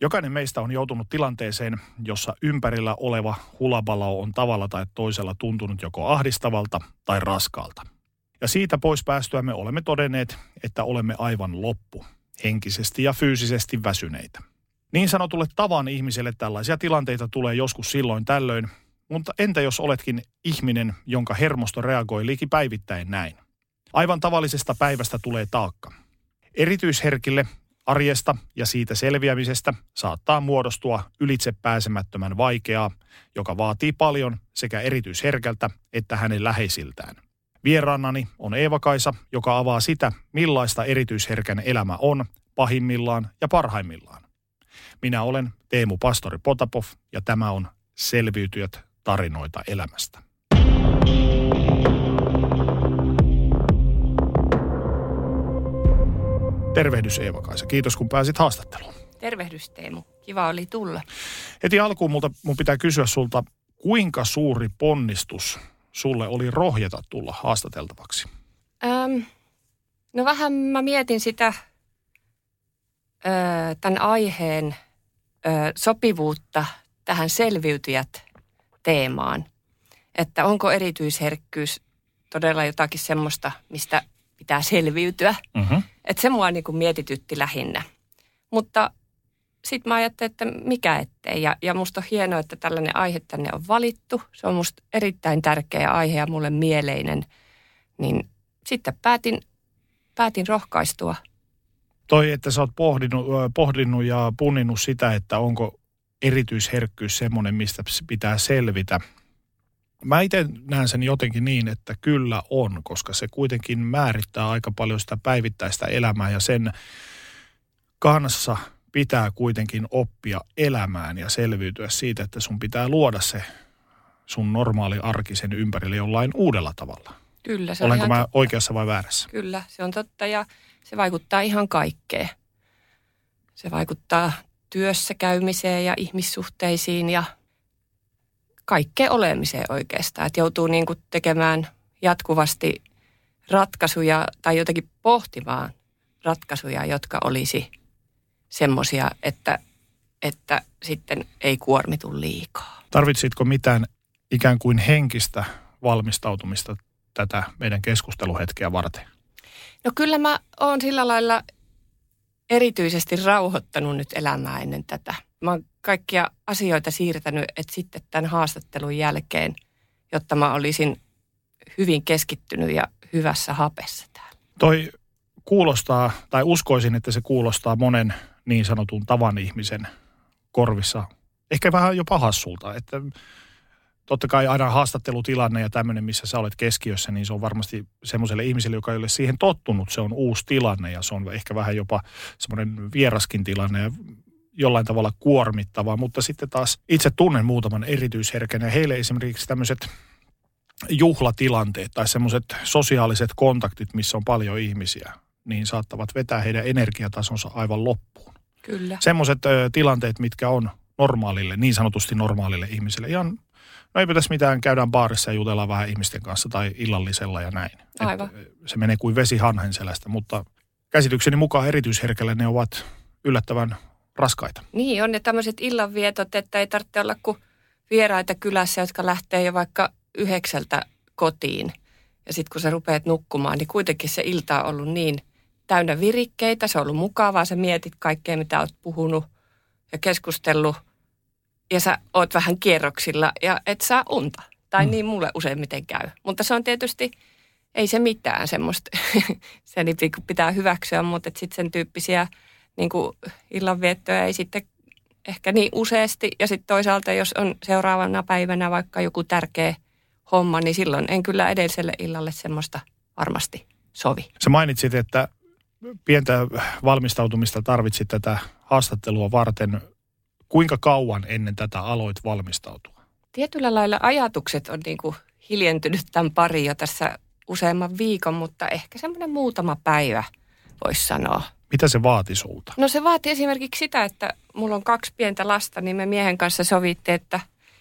Jokainen meistä on joutunut tilanteeseen, jossa ympärillä oleva hulabalo on tavalla tai toisella tuntunut joko ahdistavalta tai raskaalta. Ja siitä pois päästyä me olemme todenneet, että olemme aivan loppu, henkisesti ja fyysisesti väsyneitä. Niin sanotulle tavan ihmiselle tällaisia tilanteita tulee joskus silloin tällöin, mutta entä jos oletkin ihminen, jonka hermosto reagoi liiki päivittäin näin? Aivan tavallisesta päivästä tulee taakka. Erityisherkille arjesta ja siitä selviämisestä saattaa muodostua ylitse pääsemättömän vaikeaa, joka vaatii paljon sekä erityisherkältä että hänen läheisiltään. Vieraannani on Eeva-Kaisa, joka avaa sitä, millaista erityisherkän elämä on pahimmillaan ja parhaimmillaan. Minä olen Teemu Pastori Potapov ja tämä on Selviytyjät tarinoita elämästä. Tervehdys Eeva-Kaisa. Kiitos kun pääsit haastatteluun. Tervehdys Teemu. Kiva oli tulla. Heti alkuun multa, mun pitää kysyä sulta, kuinka suuri ponnistus sulle oli rohjeta tulla haastateltavaksi? Öm, no vähän mä mietin sitä ö, tämän aiheen ö, sopivuutta tähän selviytyjät teemaan. Että onko erityisherkkyys todella jotakin semmoista, mistä pitää selviytyä. Mm-hmm. Että se mua niin kuin mietitytti lähinnä. Mutta sitten mä ajattelin, että mikä ettei. Ja, ja musta on hienoa, että tällainen aihe tänne on valittu. Se on musta erittäin tärkeä aihe ja mulle mieleinen. Niin sitten päätin, päätin rohkaistua. Toi, että sä oot pohdinut, pohdinut ja punninnut sitä, että onko erityisherkkyys semmoinen, mistä pitää selvitä. Mä itse näen sen jotenkin niin, että kyllä on, koska se kuitenkin määrittää aika paljon sitä päivittäistä elämää ja sen kanssa pitää kuitenkin oppia elämään ja selviytyä siitä, että sun pitää luoda se sun normaali arkisen ympärille jollain uudella tavalla. Kyllä, se Olenko ihan mä totta. oikeassa vai väärässä? Kyllä, se on totta ja se vaikuttaa ihan kaikkeen. Se vaikuttaa työssä käymiseen ja ihmissuhteisiin ja kaikkeen olemiseen oikeastaan. Että joutuu niin kuin tekemään jatkuvasti ratkaisuja tai jotenkin pohtimaan ratkaisuja, jotka olisi semmoisia, että, että sitten ei kuormitu liikaa. Tarvitsitko mitään ikään kuin henkistä valmistautumista tätä meidän keskusteluhetkeä varten? No kyllä mä oon sillä lailla erityisesti rauhoittanut nyt elämää ennen tätä. Mä oon kaikkia asioita siirtänyt, että sitten tämän haastattelun jälkeen, jotta mä olisin hyvin keskittynyt ja hyvässä hapessa täällä. Toi kuulostaa, tai uskoisin, että se kuulostaa monen niin sanotun tavan ihmisen korvissa ehkä vähän jopa hassulta, että totta kai aina haastattelutilanne ja tämmöinen, missä sä olet keskiössä, niin se on varmasti semmoiselle ihmiselle, joka ei ole siihen tottunut, se on uusi tilanne ja se on ehkä vähän jopa semmoinen vieraskin tilanne ja jollain tavalla kuormittavaa, mutta sitten taas itse tunnen muutaman erityisherkän ja heille esimerkiksi tämmöiset juhlatilanteet tai semmoiset sosiaaliset kontaktit, missä on paljon ihmisiä, niin saattavat vetää heidän energiatasonsa aivan loppuun. Kyllä. Semmoiset tilanteet, mitkä on normaalille, niin sanotusti normaalille ihmiselle. Ihan, no eipä tässä mitään, käydään baarissa ja jutellaan vähän ihmisten kanssa tai illallisella ja näin. Et Aivan. se menee kuin vesi hanhen selästä, mutta käsitykseni mukaan erityisherkälle ne ovat yllättävän raskaita. Niin on ne tämmöiset illanvietot, että ei tarvitse olla kuin vieraita kylässä, jotka lähtee jo vaikka yhdeksältä kotiin. Ja sitten kun sä rupeat nukkumaan, niin kuitenkin se ilta on ollut niin täynnä virikkeitä. Se on ollut mukavaa, sä mietit kaikkea, mitä oot puhunut ja keskustellut. Ja sä oot vähän kierroksilla ja et saa unta. Tai Mm. niin mulle useimmiten käy. Mutta se on tietysti, ei se mitään semmoista, se niin pitää hyväksyä, mutta sitten sen tyyppisiä niin kuin illanviettoja ei sitten ehkä niin useasti. Ja sitten toisaalta, jos on seuraavana päivänä vaikka joku tärkeä homma, niin silloin en kyllä edelliselle illalle semmoista varmasti sovi. Sä mainitsit, että pientä valmistautumista tarvitsit tätä haastattelua varten. Kuinka kauan ennen tätä aloit valmistautua? Tietyllä lailla ajatukset on niin kuin hiljentynyt tämän pari jo tässä useamman viikon, mutta ehkä semmoinen muutama päivä voisi sanoa. Mitä se vaati sulta? No se vaati esimerkiksi sitä, että mulla on kaksi pientä lasta, niin me miehen kanssa sovittiin, että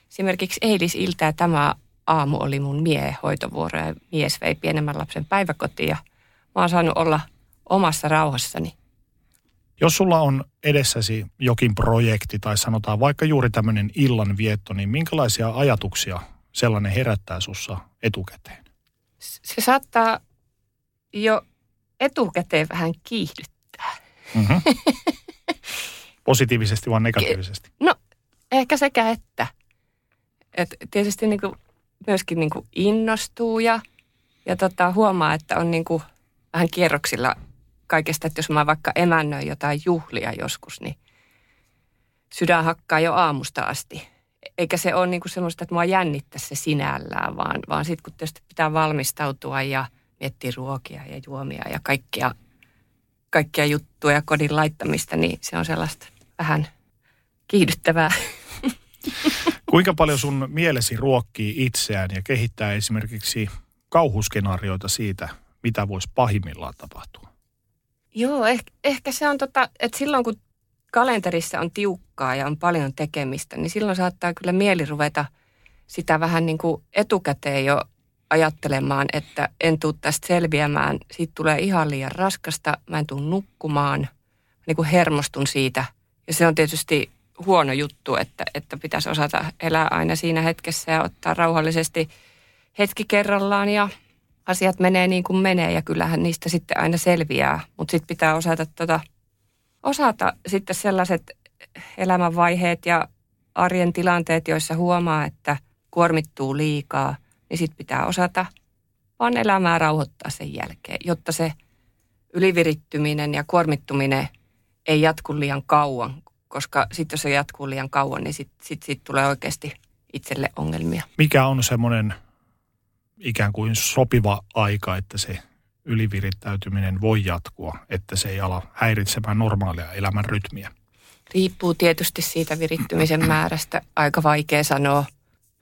esimerkiksi eilisiltä tämä aamu oli mun miehen hoitovuoro ja mies vei pienemmän lapsen päiväkotiin ja mä oon saanut olla omassa rauhassani. Jos sulla on edessäsi jokin projekti tai sanotaan vaikka juuri tämmöinen illanvietto, niin minkälaisia ajatuksia sellainen herättää sussa etukäteen? Se saattaa jo etukäteen vähän kiihdyttää. Mm-hmm. Positiivisesti vai negatiivisesti? No ehkä sekä että. Et tietysti niin kuin myöskin niin kuin innostuu ja, ja tota, huomaa, että on niin kuin vähän kierroksilla kaikesta, että jos mä vaikka emännöin jotain juhlia joskus, niin sydän hakkaa jo aamusta asti. Eikä se ole niinku semmoista, että mua jännittää se sinällään, vaan, vaan sitten kun tietysti pitää valmistautua ja miettiä ruokia ja juomia ja kaikkia, kaikkia juttuja ja kodin laittamista, niin se on sellaista vähän kiihdyttävää. Kuinka paljon sun mielesi ruokkii itseään ja kehittää esimerkiksi kauhuskenaarioita siitä, mitä voisi pahimmillaan tapahtua? Joo, ehkä, ehkä se on tota, että silloin kun kalenterissa on tiukkaa ja on paljon tekemistä, niin silloin saattaa kyllä mieli ruveta sitä vähän niin kuin etukäteen jo ajattelemaan, että en tule tästä selviämään, siitä tulee ihan liian raskasta, mä en tule nukkumaan, niin kuin hermostun siitä. Ja se on tietysti huono juttu, että, että pitäisi osata elää aina siinä hetkessä ja ottaa rauhallisesti hetki kerrallaan ja asiat menee niin kuin menee. Ja kyllähän niistä sitten aina selviää. Mutta sitten pitää osata, tota, osata sitten sellaiset elämänvaiheet ja arjen tilanteet, joissa huomaa, että kuormittuu liikaa, niin sitten pitää osata vaan elämää rauhoittaa sen jälkeen, jotta se ylivirittyminen ja kuormittuminen ei jatku liian kauan, koska sitten jos se jatkuu liian kauan, niin sitten sit, sit tulee oikeasti itselle ongelmia. Mikä on semmoinen ikään kuin sopiva aika, että se ylivirittäytyminen voi jatkua, että se ei ala häiritsemään normaalia elämän rytmiä? Riippuu tietysti siitä virittymisen määrästä. Aika vaikea sanoa,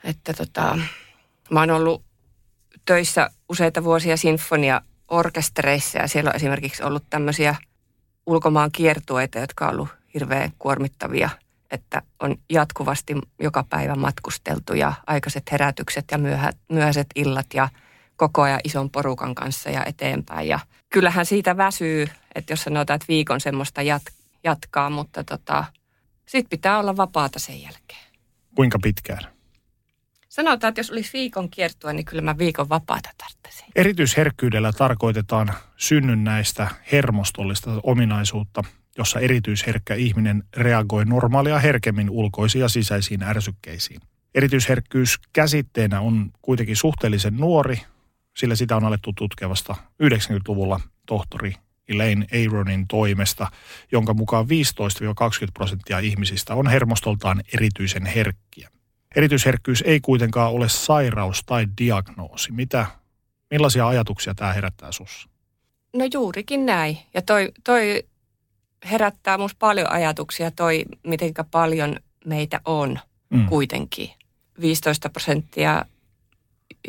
että tota, mä oon ollut töissä useita vuosia sinfonia-orkestereissa ja siellä on esimerkiksi ollut tämmöisiä ulkomaan kiertueita, jotka on ollut hirveän kuormittavia, että on jatkuvasti joka päivä matkusteltu ja aikaiset herätykset ja myöhä, myöhäiset illat ja koko ajan ison porukan kanssa ja eteenpäin. Ja kyllähän siitä väsyy, että jos sanotaan, että viikon semmoista jat, jatkaa, mutta tota, sitten pitää olla vapaata sen jälkeen. Kuinka pitkään? Sanotaan, että jos olisi viikon kiertua, niin kyllä mä viikon vapaata tarvitsisin. Erityisherkkyydellä tarkoitetaan synnynnäistä hermostollista ominaisuutta, jossa erityisherkkä ihminen reagoi normaalia herkemmin ulkoisiin ja sisäisiin ärsykkeisiin. Erityisherkkyys käsitteenä on kuitenkin suhteellisen nuori, sillä sitä on alettu tutkia vasta 90-luvulla tohtori Elaine Aronin toimesta, jonka mukaan 15-20 prosenttia ihmisistä on hermostoltaan erityisen herkkiä. Erityisherkkyys ei kuitenkaan ole sairaus tai diagnoosi. Mitä, millaisia ajatuksia tämä herättää sinussa? No juurikin näin. Ja toi, toi herättää minusta paljon ajatuksia toi, miten paljon meitä on mm. kuitenkin. 15 prosenttia,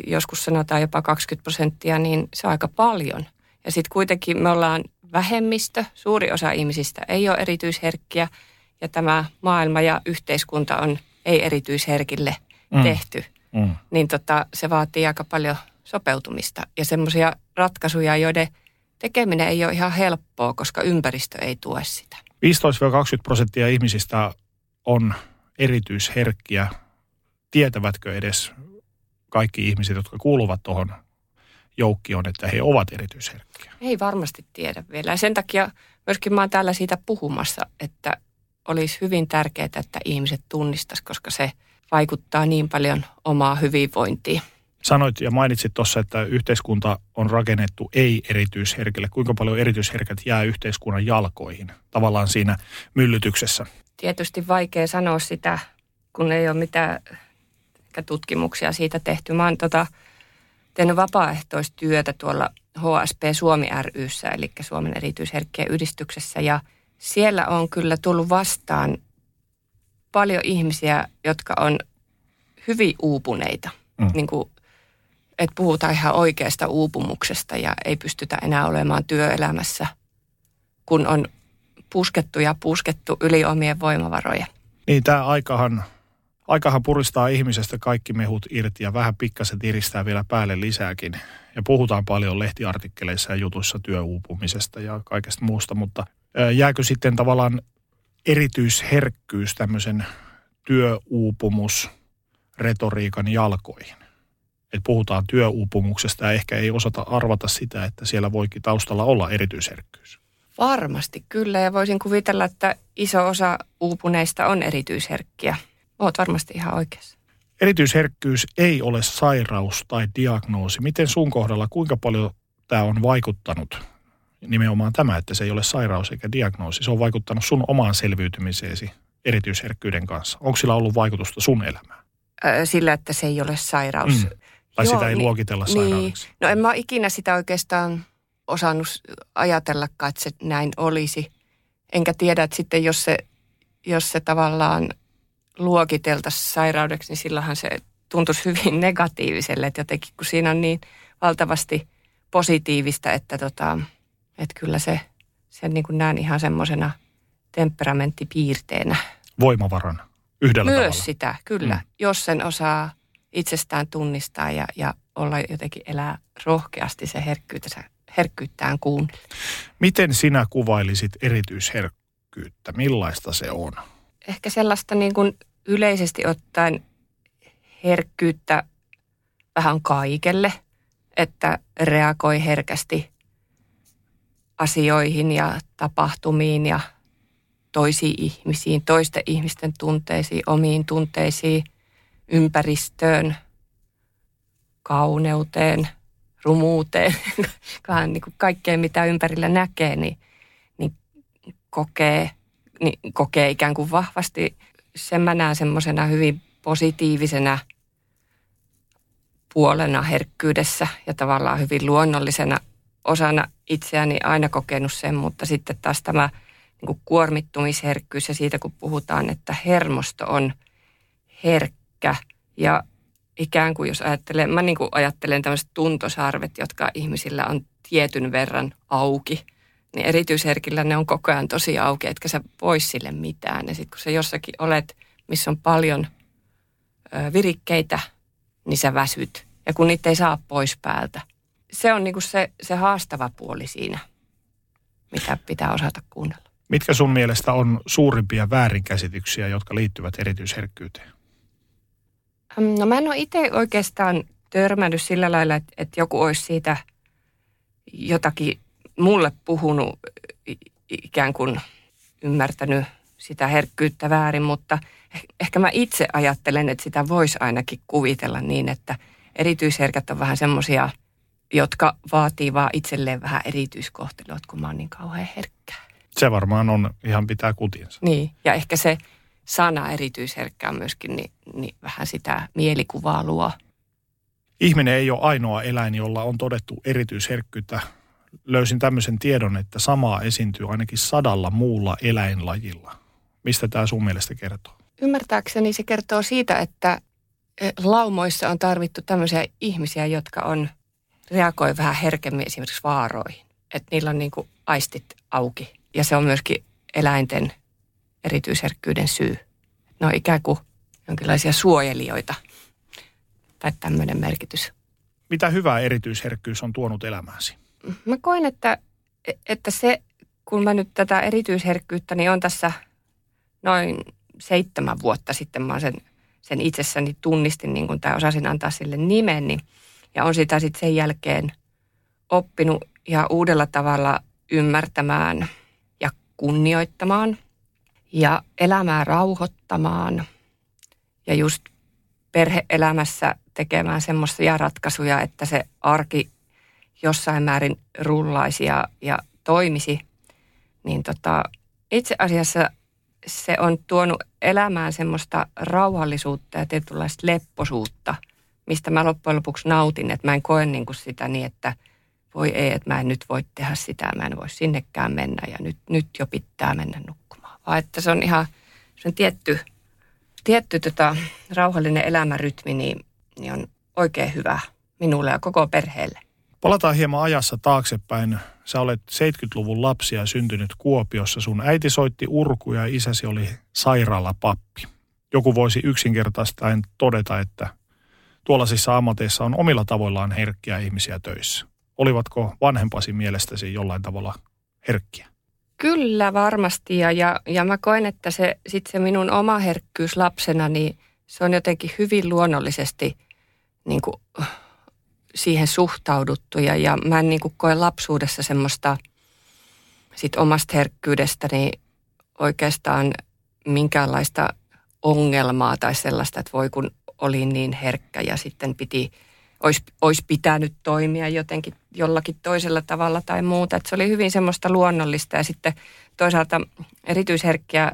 joskus sanotaan jopa 20 prosenttia, niin se on aika paljon. Ja sitten kuitenkin me ollaan vähemmistö, suuri osa ihmisistä ei ole erityisherkkiä ja tämä maailma ja yhteiskunta on ei-erityisherkille mm. tehty. Mm. Niin tota, se vaatii aika paljon sopeutumista ja semmoisia ratkaisuja, joiden – tekeminen ei ole ihan helppoa, koska ympäristö ei tue sitä. 15-20 prosenttia ihmisistä on erityisherkkiä. Tietävätkö edes kaikki ihmiset, jotka kuuluvat tuohon joukkioon, että he ovat erityisherkkiä? Ei varmasti tiedä vielä. Ja sen takia myöskin mä oon täällä siitä puhumassa, että olisi hyvin tärkeää, että ihmiset tunnistaisivat, koska se vaikuttaa niin paljon omaa hyvinvointiin. Sanoit ja mainitsit tuossa, että yhteiskunta on rakennettu ei-erityisherkille. Kuinka paljon erityisherkät jää yhteiskunnan jalkoihin tavallaan siinä myllytyksessä? Tietysti vaikea sanoa sitä, kun ei ole mitään tutkimuksia siitä tehty. Mä oon tota, tehnyt vapaaehtoistyötä tuolla HSP Suomi ryssä, eli Suomen erityisherkkien yhdistyksessä. Ja siellä on kyllä tullut vastaan paljon ihmisiä, jotka on hyvin uupuneita. Mm. Niin kuin että puhutaan ihan oikeasta uupumuksesta ja ei pystytä enää olemaan työelämässä, kun on puskettu ja puskettu yli omien voimavaroja. Niin, tämä aikahan, aikahan puristaa ihmisestä kaikki mehut irti ja vähän pikkasen tiristää vielä päälle lisääkin. Ja puhutaan paljon lehtiartikkeleissa ja jutuissa työuupumisesta ja kaikesta muusta, mutta jääkö sitten tavallaan erityisherkkyys tämmöisen työuupumus retoriikan jalkoihin? että puhutaan työuupumuksesta ja ehkä ei osata arvata sitä, että siellä voikin taustalla olla erityisherkkyys. Varmasti kyllä ja voisin kuvitella, että iso osa uupuneista on erityisherkkiä. Oot varmasti ihan oikeassa. Erityisherkkyys ei ole sairaus tai diagnoosi. Miten sun kohdalla, kuinka paljon tämä on vaikuttanut? Nimenomaan tämä, että se ei ole sairaus eikä diagnoosi. Se on vaikuttanut sun omaan selviytymiseesi erityisherkkyyden kanssa. Onko sillä ollut vaikutusta sun elämään? Sillä, että se ei ole sairaus. Mm. Tai Joo, sitä ei niin, luokitella sairaudeksi. Niin. No en mä ikinä sitä oikeastaan osannut ajatellakaan, että se näin olisi. Enkä tiedä, että sitten jos se, jos se tavallaan luokiteltaisiin sairaudeksi, niin silloinhan se tuntuisi hyvin negatiiviselle. Että jotenkin kun siinä on niin valtavasti positiivista, että, tota, että kyllä se, sen niin kuin näen ihan semmoisena temperamenttipiirteenä. Voimavarana yhdellä Myös tavalla. sitä, kyllä. Mm. Jos sen osaa itsestään tunnistaa ja, ja olla jotenkin elää rohkeasti se herkkyyttä, herkkyyttään kuunnella. Miten sinä kuvailisit erityisherkkyyttä? Millaista se on? Ehkä sellaista niin kuin yleisesti ottaen herkkyyttä vähän kaikelle, että reagoi herkästi asioihin ja tapahtumiin ja toisiin ihmisiin, toisten ihmisten tunteisiin, omiin tunteisiin – ympäristöön, kauneuteen, rumuuteen, niin kuin kaikkeen mitä ympärillä näkee, niin, niin kokee, niin kokee ikään kuin vahvasti. Sen mä näen semmoisena hyvin positiivisena puolena herkkyydessä ja tavallaan hyvin luonnollisena osana itseäni aina kokenut sen, mutta sitten taas tämä niin kuin kuormittumisherkkyys ja siitä kun puhutaan, että hermosto on herkkä ja ikään kuin jos ajattelen, mä niin kuin ajattelen tämmöiset tuntosarvet, jotka ihmisillä on tietyn verran auki, niin erityisherkillä ne on koko ajan tosi auki, etkä sä pois sille mitään. Ja sitten kun sä jossakin olet, missä on paljon virikkeitä, niin sä väsyt. Ja kun niitä ei saa pois päältä. Se on niin kuin se, se haastava puoli siinä, mitä pitää osata kuunnella. Mitkä sun mielestä on suurimpia väärinkäsityksiä, jotka liittyvät erityisherkkyyteen? No mä en ole itse oikeastaan törmännyt sillä lailla, että, että joku olisi siitä jotakin mulle puhunut ikään kuin ymmärtänyt sitä herkkyyttä väärin, mutta ehkä mä itse ajattelen, että sitä voisi ainakin kuvitella niin, että erityisherkät on vähän semmoisia, jotka vaatii vaan itselleen vähän erityiskohtelua, kun mä oon niin kauhean herkkää. Se varmaan on, ihan pitää kutinsa. Niin, ja ehkä se sana erityisherkkää myöskin, niin, niin vähän sitä mielikuvaa luo. Ihminen ei ole ainoa eläin, jolla on todettu erityisherkkyyttä. Löysin tämmöisen tiedon, että samaa esiintyy ainakin sadalla muulla eläinlajilla. Mistä tämä sun mielestä kertoo? Ymmärtääkseni se kertoo siitä, että e, laumoissa on tarvittu tämmöisiä ihmisiä, jotka on reagoi vähän herkemmin esimerkiksi vaaroihin. Että niillä on niin kuin aistit auki. Ja se on myöskin eläinten erityisherkkyyden syy. Ne on ikään kuin jonkinlaisia suojelijoita tai tämmöinen merkitys. Mitä hyvää erityisherkkyys on tuonut elämääsi? Mä koen, että, että se, kun mä nyt tätä erityisherkkyyttä, niin on tässä noin seitsemän vuotta sitten mä sen, sen itsessäni tunnistin, niin kun tämä osasin antaa sille nimen, niin, ja on sitä sitten sen jälkeen oppinut ja uudella tavalla ymmärtämään ja kunnioittamaan ja elämää rauhoittamaan ja just perheelämässä tekemään semmoisia ratkaisuja, että se arki jossain määrin rullaisi ja, ja toimisi, niin tota, itse asiassa se on tuonut elämään semmoista rauhallisuutta ja tietynlaista lepposuutta, mistä mä loppujen lopuksi nautin, että mä en koe niin kuin sitä niin, että voi ei, että mä en nyt voi tehdä sitä, mä en voi sinnekään mennä ja nyt, nyt jo pitää mennä nukkumaan vaan että se on ihan se on tietty, tietty tota, rauhallinen elämärytmi, niin, niin on oikein hyvä minulle ja koko perheelle. Palataan hieman ajassa taaksepäin. Sä olet 70-luvun lapsia syntynyt Kuopiossa. Sun äiti soitti urkuja ja isäsi oli sairaalapappi. Joku voisi yksinkertaistaen todeta, että tuollaisissa ammateissa on omilla tavoillaan herkkiä ihmisiä töissä. Olivatko vanhempasi mielestäsi jollain tavalla herkkiä? Kyllä varmasti ja, ja, ja mä koen, että se, sit se minun oma herkkyys lapsena, niin se on jotenkin hyvin luonnollisesti niin kuin, siihen suhtauduttu. Ja, ja mä en niin kuin koe lapsuudessa semmoista sit omasta herkkyydestäni oikeastaan minkäänlaista ongelmaa tai sellaista, että voi kun olin niin herkkä ja sitten piti, olisi, olisi pitänyt toimia jotenkin jollakin toisella tavalla tai muuta. Että se oli hyvin semmoista luonnollista ja sitten toisaalta erityisherkkiä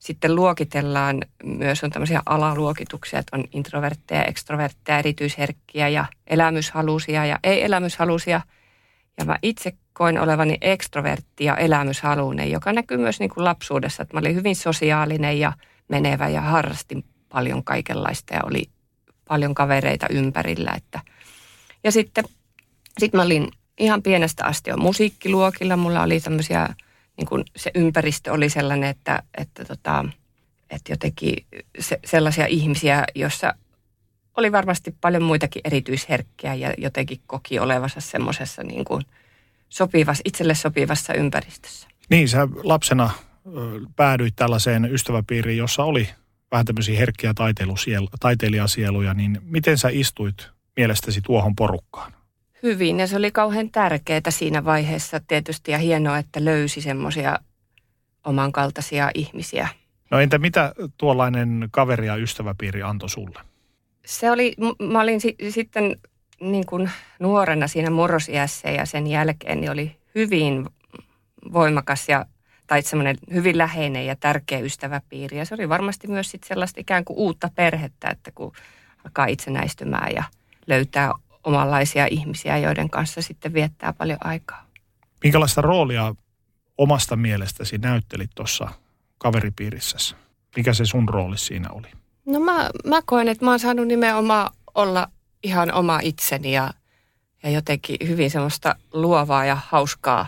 sitten luokitellaan myös on tämmöisiä alaluokituksia, että on introvertteja, ekstrovertteja, erityisherkkiä ja elämyshalusia ja ei-elämyshalusia. Ja mä itse koin olevani ekstrovertti ja elämyshaluinen, joka näkyy myös niin kuin lapsuudessa, että mä olin hyvin sosiaalinen ja menevä ja harrastin paljon kaikenlaista ja oli paljon kavereita ympärillä. Että. Ja sitten sit mä olin ihan pienestä asti jo musiikkiluokilla. Mulla oli tämmöisiä, niin kuin se ympäristö oli sellainen, että, että, tota, että jotenkin se, sellaisia ihmisiä, joissa oli varmasti paljon muitakin erityisherkkiä ja jotenkin koki olevansa semmoisessa niin kuin sopivassa, itselle sopivassa ympäristössä. Niin, sä lapsena päädyit tällaiseen ystäväpiiriin, jossa oli vähän tämmöisiä herkkiä taiteilijasieluja, niin miten sä istuit mielestäsi tuohon porukkaan? Hyvin ja se oli kauhean tärkeää siinä vaiheessa tietysti ja hienoa, että löysi semmoisia oman kaltaisia ihmisiä. No entä mitä tuollainen kaveri ja ystäväpiiri antoi sulle? Se oli, mä olin si- sitten niin kuin nuorena siinä murrosiässä ja sen jälkeen niin oli hyvin voimakas ja tai semmoinen hyvin läheinen ja tärkeä ystäväpiiri. Ja se oli varmasti myös sitten sellaista ikään kuin uutta perhettä, että kun alkaa itsenäistymään ja löytää omanlaisia ihmisiä, joiden kanssa sitten viettää paljon aikaa. Minkälaista roolia omasta mielestäsi näyttelit tuossa kaveripiirissä? Mikä se sun rooli siinä oli? No mä, mä koen, että mä oon saanut nimenomaan olla ihan oma itseni ja, ja jotenkin hyvin semmoista luovaa ja hauskaa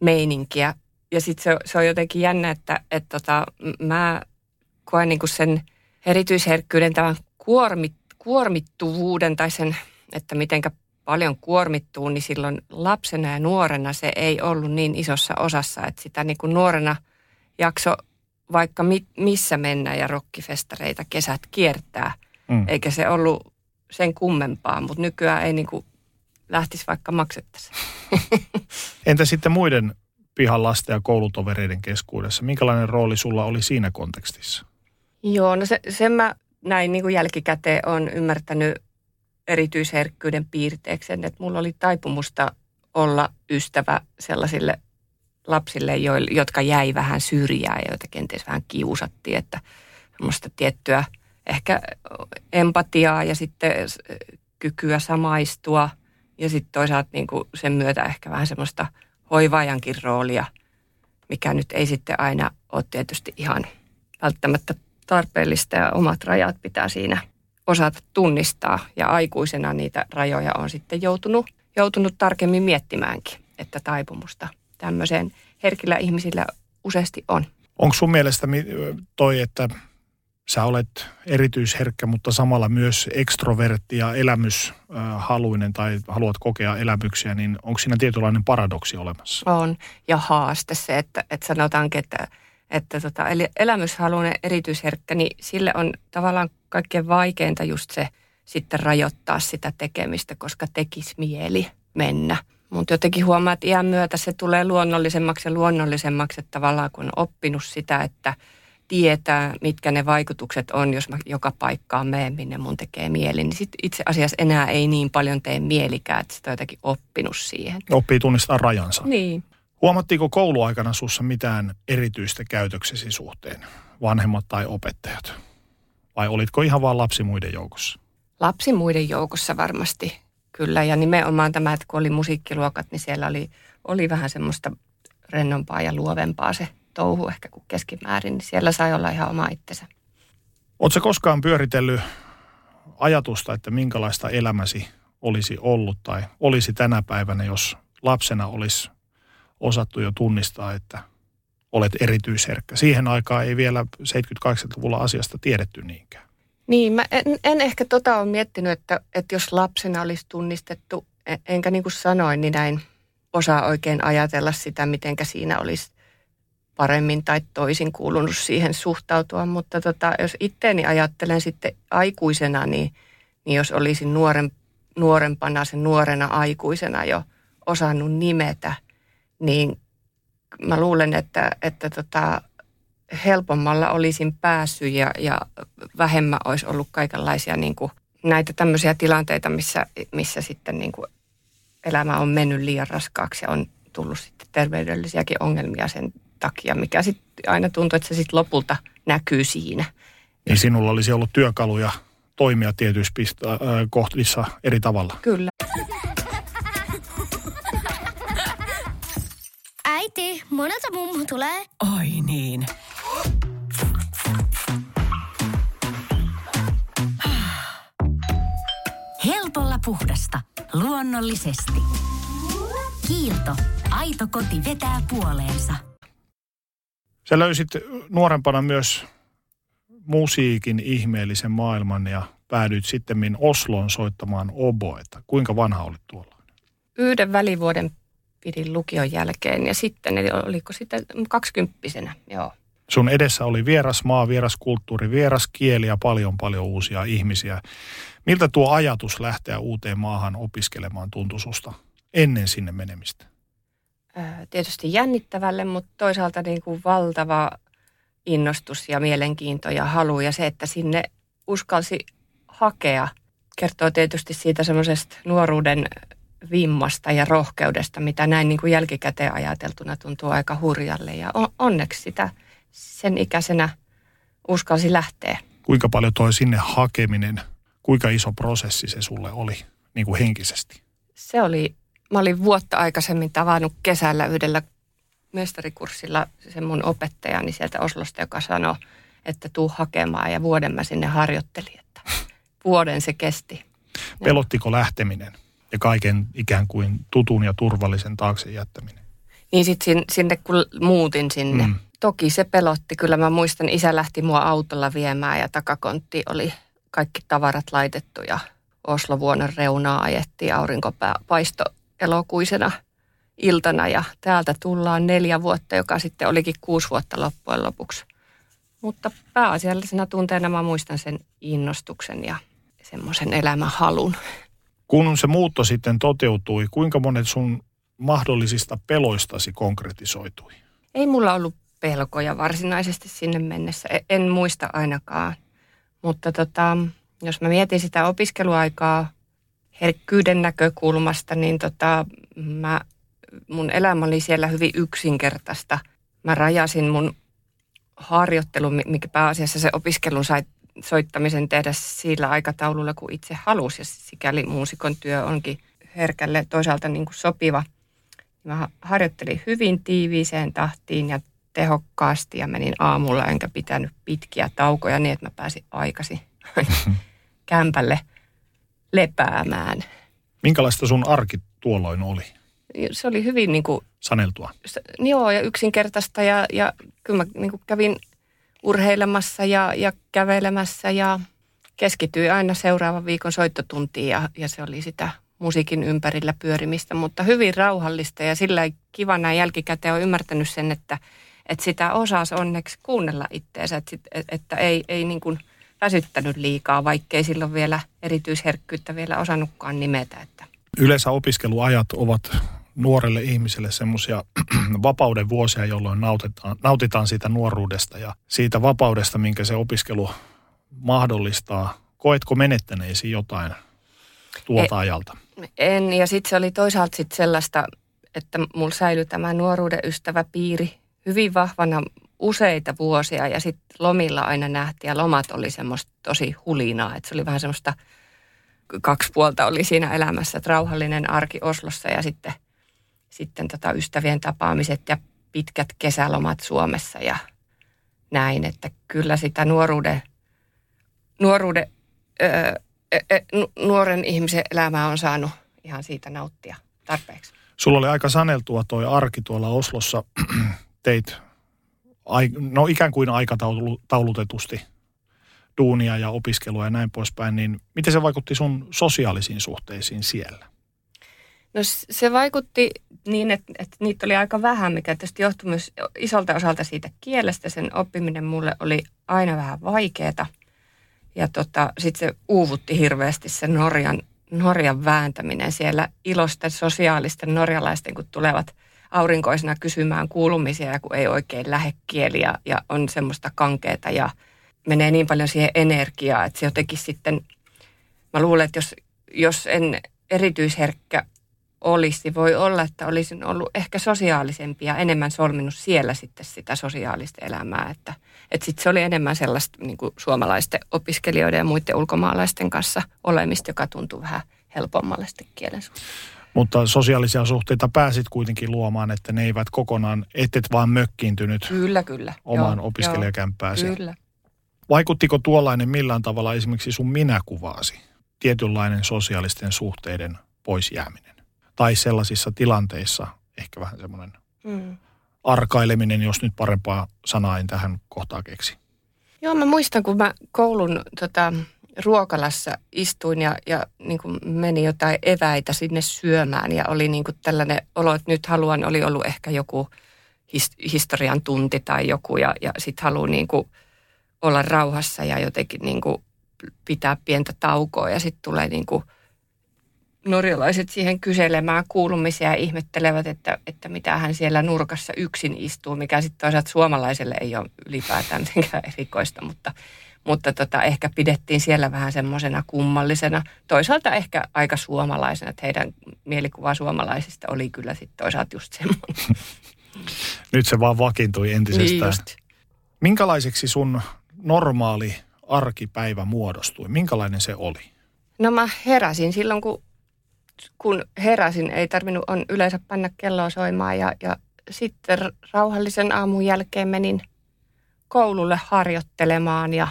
meininkiä ja sitten se, se on jotenkin jännä, että et tota, mä koen niinku sen erityisherkkyyden tämän kuormit, kuormittuvuuden tai sen, että mitenkä paljon kuormittuu, niin silloin lapsena ja nuorena se ei ollut niin isossa osassa, että sitä niin kuin nuorena jakso vaikka mi, missä mennä ja rokkifestareita kesät kiertää, mm. eikä se ollut sen kummempaa, mutta nykyään ei niin kuin lähtisi vaikka maksettaisiin. Entä sitten muiden pihan lasten ja koulutovereiden keskuudessa. Minkälainen rooli sulla oli siinä kontekstissa? Joo, no se, sen mä näin niin kuin jälkikäteen on ymmärtänyt erityisherkkyyden piirteeksi, että mulla oli taipumusta olla ystävä sellaisille lapsille, jotka jäi vähän syrjään ja joita kenties vähän kiusattiin, että semmoista tiettyä ehkä empatiaa ja sitten kykyä samaistua ja sitten toisaalta niin kuin sen myötä ehkä vähän semmoista – hoivaajankin roolia, mikä nyt ei sitten aina ole tietysti ihan välttämättä tarpeellista ja omat rajat pitää siinä osata tunnistaa. Ja aikuisena niitä rajoja on sitten joutunut, joutunut tarkemmin miettimäänkin, että taipumusta tämmöiseen herkillä ihmisillä useasti on. Onko sun mielestä toi, että sä olet erityisherkkä, mutta samalla myös ekstrovertti ja elämyshaluinen tai haluat kokea elämyksiä, niin onko siinä tietynlainen paradoksi olemassa? On, ja haaste se, että, että sanotaankin, että, että tota, eli elämyshaluinen erityisherkkä, niin sille on tavallaan kaikkein vaikeinta just se sitten rajoittaa sitä tekemistä, koska tekisi mieli mennä. Mutta jotenkin huomaa, että iän myötä se tulee luonnollisemmaksi ja luonnollisemmaksi, että tavallaan kun on oppinut sitä, että – tietää, mitkä ne vaikutukset on, jos mä joka paikkaan menen, minne mun tekee mieli, niin sit itse asiassa enää ei niin paljon tee mielikään, että sitä on jotenkin oppinut siihen. Oppii tunnistaa rajansa. Niin. Huomattiinko kouluaikana sussa mitään erityistä käytöksesi suhteen, vanhemmat tai opettajat? Vai olitko ihan vaan lapsi muiden joukossa? Lapsi muiden joukossa varmasti, kyllä. Ja nimenomaan tämä, että kun oli musiikkiluokat, niin siellä oli, oli vähän semmoista rennompaa ja luovempaa se touhu ehkä kuin keskimäärin, niin siellä sai olla ihan oma itsensä. Oletko koskaan pyöritellyt ajatusta, että minkälaista elämäsi olisi ollut tai olisi tänä päivänä, jos lapsena olisi osattu jo tunnistaa, että olet erityisherkkä. Siihen aikaan ei vielä 70-80-luvulla asiasta tiedetty niinkään. Niin, mä en, en ehkä tota ole miettinyt, että, että jos lapsena olisi tunnistettu, en- enkä niin kuin sanoin, niin näin osaa oikein ajatella sitä, mitenkä siinä olisi paremmin tai toisin kuulunut siihen suhtautua. Mutta tota, jos itteeni ajattelen sitten aikuisena, niin, niin jos olisin nuoren, nuorempana, sen nuorena aikuisena jo osannut nimetä, niin mä luulen, että, että tota, helpommalla olisin päässyt ja, ja vähemmän olisi ollut kaikenlaisia niin kuin, näitä tämmöisiä tilanteita, missä, missä sitten niin kuin elämä on mennyt liian raskaaksi ja on tullut sitten terveydellisiäkin ongelmia sen takia, mikä sitten aina tuntuu, että se sitten lopulta näkyy siinä. Niin sinulla olisi ollut työkaluja toimia tietyissä pist- äh, kohdissa eri tavalla. Kyllä. Äiti, monelta mummu tulee? Oi niin. Helpolla puhdasta. Luonnollisesti. Kiilto. Aito koti vetää puoleensa. Sä löysit nuorempana myös musiikin ihmeellisen maailman ja päädyit sitten Osloon soittamaan oboeta. Kuinka vanha olit tuolla? Yhden välivuoden pidin lukion jälkeen ja sitten, eli oliko sitten kaksikymppisenä, joo. Sun edessä oli vieras maa, vieras kulttuuri, vieras kieli ja paljon paljon uusia ihmisiä. Miltä tuo ajatus lähteä uuteen maahan opiskelemaan tuntui susta ennen sinne menemistä? Tietysti jännittävälle, mutta toisaalta niin kuin valtava innostus ja mielenkiinto ja halu ja se, että sinne uskalsi hakea, kertoo tietysti siitä semmoisesta nuoruuden vimmasta ja rohkeudesta, mitä näin niin kuin jälkikäteen ajateltuna tuntuu aika hurjalle. Ja on- onneksi sitä sen ikäisenä uskalsi lähteä. Kuinka paljon toi sinne hakeminen, kuinka iso prosessi se sulle oli niin kuin henkisesti? Se oli, mä olin vuotta aikaisemmin tavannut kesällä yhdellä mestarikurssilla sen mun opettajani sieltä Oslosta, joka sanoi, että tuu hakemaan ja vuoden mä sinne harjoittelin, että vuoden se kesti. Pelottiko lähteminen ja kaiken ikään kuin tutun ja turvallisen taakse jättäminen? Niin sitten sinne kun muutin sinne. Mm. Toki se pelotti. Kyllä mä muistan, isä lähti mua autolla viemään ja takakontti oli kaikki tavarat laitettu ja Oslovuonon reunaa ajettiin aurinkopaisto elokuisena iltana ja täältä tullaan neljä vuotta, joka sitten olikin kuusi vuotta loppujen lopuksi. Mutta pääasiallisena tunteena mä muistan sen innostuksen ja semmoisen elämänhalun. Kun se muutto sitten toteutui, kuinka monet sun mahdollisista peloistasi konkretisoitui? Ei mulla ollut pelkoja varsinaisesti sinne mennessä. E- En muista ainakaan. Mutta tota, jos mä mietin sitä opiskeluaikaa herkkyyden näkökulmasta, niin tota, mä, mun elämä oli siellä hyvin yksinkertaista. Mä rajasin mun harjoittelun, mi- mikä pääasiassa se opiskelun sai soittamisen tehdä sillä aikataululla, kun itse halusi. Ja sikäli muusikon työ onkin herkälle toisaalta niin kuin sopiva. Mä ha- harjoittelin hyvin tiiviiseen tahtiin ja tehokkaasti ja menin aamulla enkä pitänyt pitkiä taukoja niin, että mä pääsin aikaisin kämpälle lepäämään. Minkälaista sun arki tuolloin oli Se oli hyvin niin kuin, saneltua? joo, ja yksinkertaista ja, ja kyllä mä niin kuin kävin urheilemassa ja, ja kävelemässä ja keskityin aina seuraavan viikon soittotuntiin ja, ja se oli sitä musiikin ympärillä pyörimistä, mutta hyvin rauhallista ja sillä kiva näin jälkikäteen on ymmärtänyt sen, että, että sitä osasi onneksi kuunnella itteensä, että, että ei, ei niin kuin väsyttänyt liikaa, vaikkei silloin vielä erityisherkkyyttä vielä osannutkaan nimetä. Että. Yleensä opiskeluajat ovat nuorelle ihmiselle semmoisia vapauden vuosia, jolloin nautitaan, nautitaan siitä nuoruudesta ja siitä vapaudesta, minkä se opiskelu mahdollistaa. Koetko menettäneesi jotain tuolta E- ajalta? En, ja sitten se oli toisaalta sit sellaista, että mulla säilyi tämä nuoruuden ystäväpiiri hyvin vahvana useita vuosia ja sitten lomilla aina nähtiin ja lomat oli semmoista tosi hulinaa, että se oli vähän semmoista kaksi puolta oli siinä elämässä, että rauhallinen arki Oslossa ja sitten, sitten tota ystävien tapaamiset ja pitkät kesälomat Suomessa ja näin, että kyllä sitä nuoruuden, nuoruuden ö, e, nuoren ihmisen elämää on saanut ihan siitä nauttia tarpeeksi. Sulla oli aika saneltua toi arki tuolla Oslossa. Teit no ikään kuin aikataulutetusti duunia ja opiskelua ja näin poispäin, niin miten se vaikutti sun sosiaalisiin suhteisiin siellä? No se vaikutti niin, että, että niitä oli aika vähän, mikä tietysti johtui myös isolta osalta siitä kielestä. Sen oppiminen mulle oli aina vähän vaikeaa. Ja tota, sitten se uuvutti hirveästi se Norjan, Norjan vääntäminen siellä ilosten sosiaalisten norjalaisten, kun tulevat aurinkoisena kysymään kuulumisia, kun ei oikein lähde kieli ja, ja on semmoista kankeeta ja menee niin paljon siihen energiaa, että se jotenkin sitten, mä luulen, että jos, jos en erityisherkkä olisi. Voi olla, että olisin ollut ehkä sosiaalisempi ja enemmän solminut siellä sitten sitä sosiaalista elämää. Että, että sitten se oli enemmän sellaista niin kuin suomalaisten opiskelijoiden ja muiden ulkomaalaisten kanssa olemista, joka tuntuu vähän helpommalle sitten kielen suhteen. Mutta sosiaalisia suhteita pääsit kuitenkin luomaan, että ne eivät kokonaan, ettet vaan mökkiintynyt kyllä, kyllä. omaan joo, opiskelijakämppääsi. Kyllä. Vaikuttiko tuollainen millään tavalla esimerkiksi sun minäkuvaasi, tietynlainen sosiaalisten suhteiden pois jääminen? tai sellaisissa tilanteissa ehkä vähän semmoinen mm. arkaileminen, jos nyt parempaa sanaa en tähän kohtaan keksi. Joo, mä muistan, kun mä koulun tota, ruokalassa istuin ja, ja niin kuin meni jotain eväitä sinne syömään ja oli niin kuin tällainen olo, että nyt haluan, oli ollut ehkä joku his, historian tunti tai joku ja, ja sitten haluan niin kuin olla rauhassa ja jotenkin niin kuin pitää pientä taukoa ja sitten tulee niin kuin – norjalaiset siihen kyselemään kuulumisia ja ihmettelevät, että, että mitä hän siellä nurkassa yksin istuu, mikä sitten toisaalta suomalaiselle ei ole ylipäätään erikoista, mutta, mutta tota, ehkä pidettiin siellä vähän semmoisena kummallisena. Toisaalta ehkä aika suomalaisena, että heidän mielikuva suomalaisista oli kyllä sitten toisaalta just semmoinen. Nyt se vaan vakiintui entisestään. Niin Minkälaiseksi sun normaali arkipäivä muodostui? Minkälainen se oli? No mä heräsin silloin, kun kun heräsin, ei tarvinnut on yleensä panna kelloa soimaan ja, ja sitten rauhallisen aamun jälkeen menin koululle harjoittelemaan ja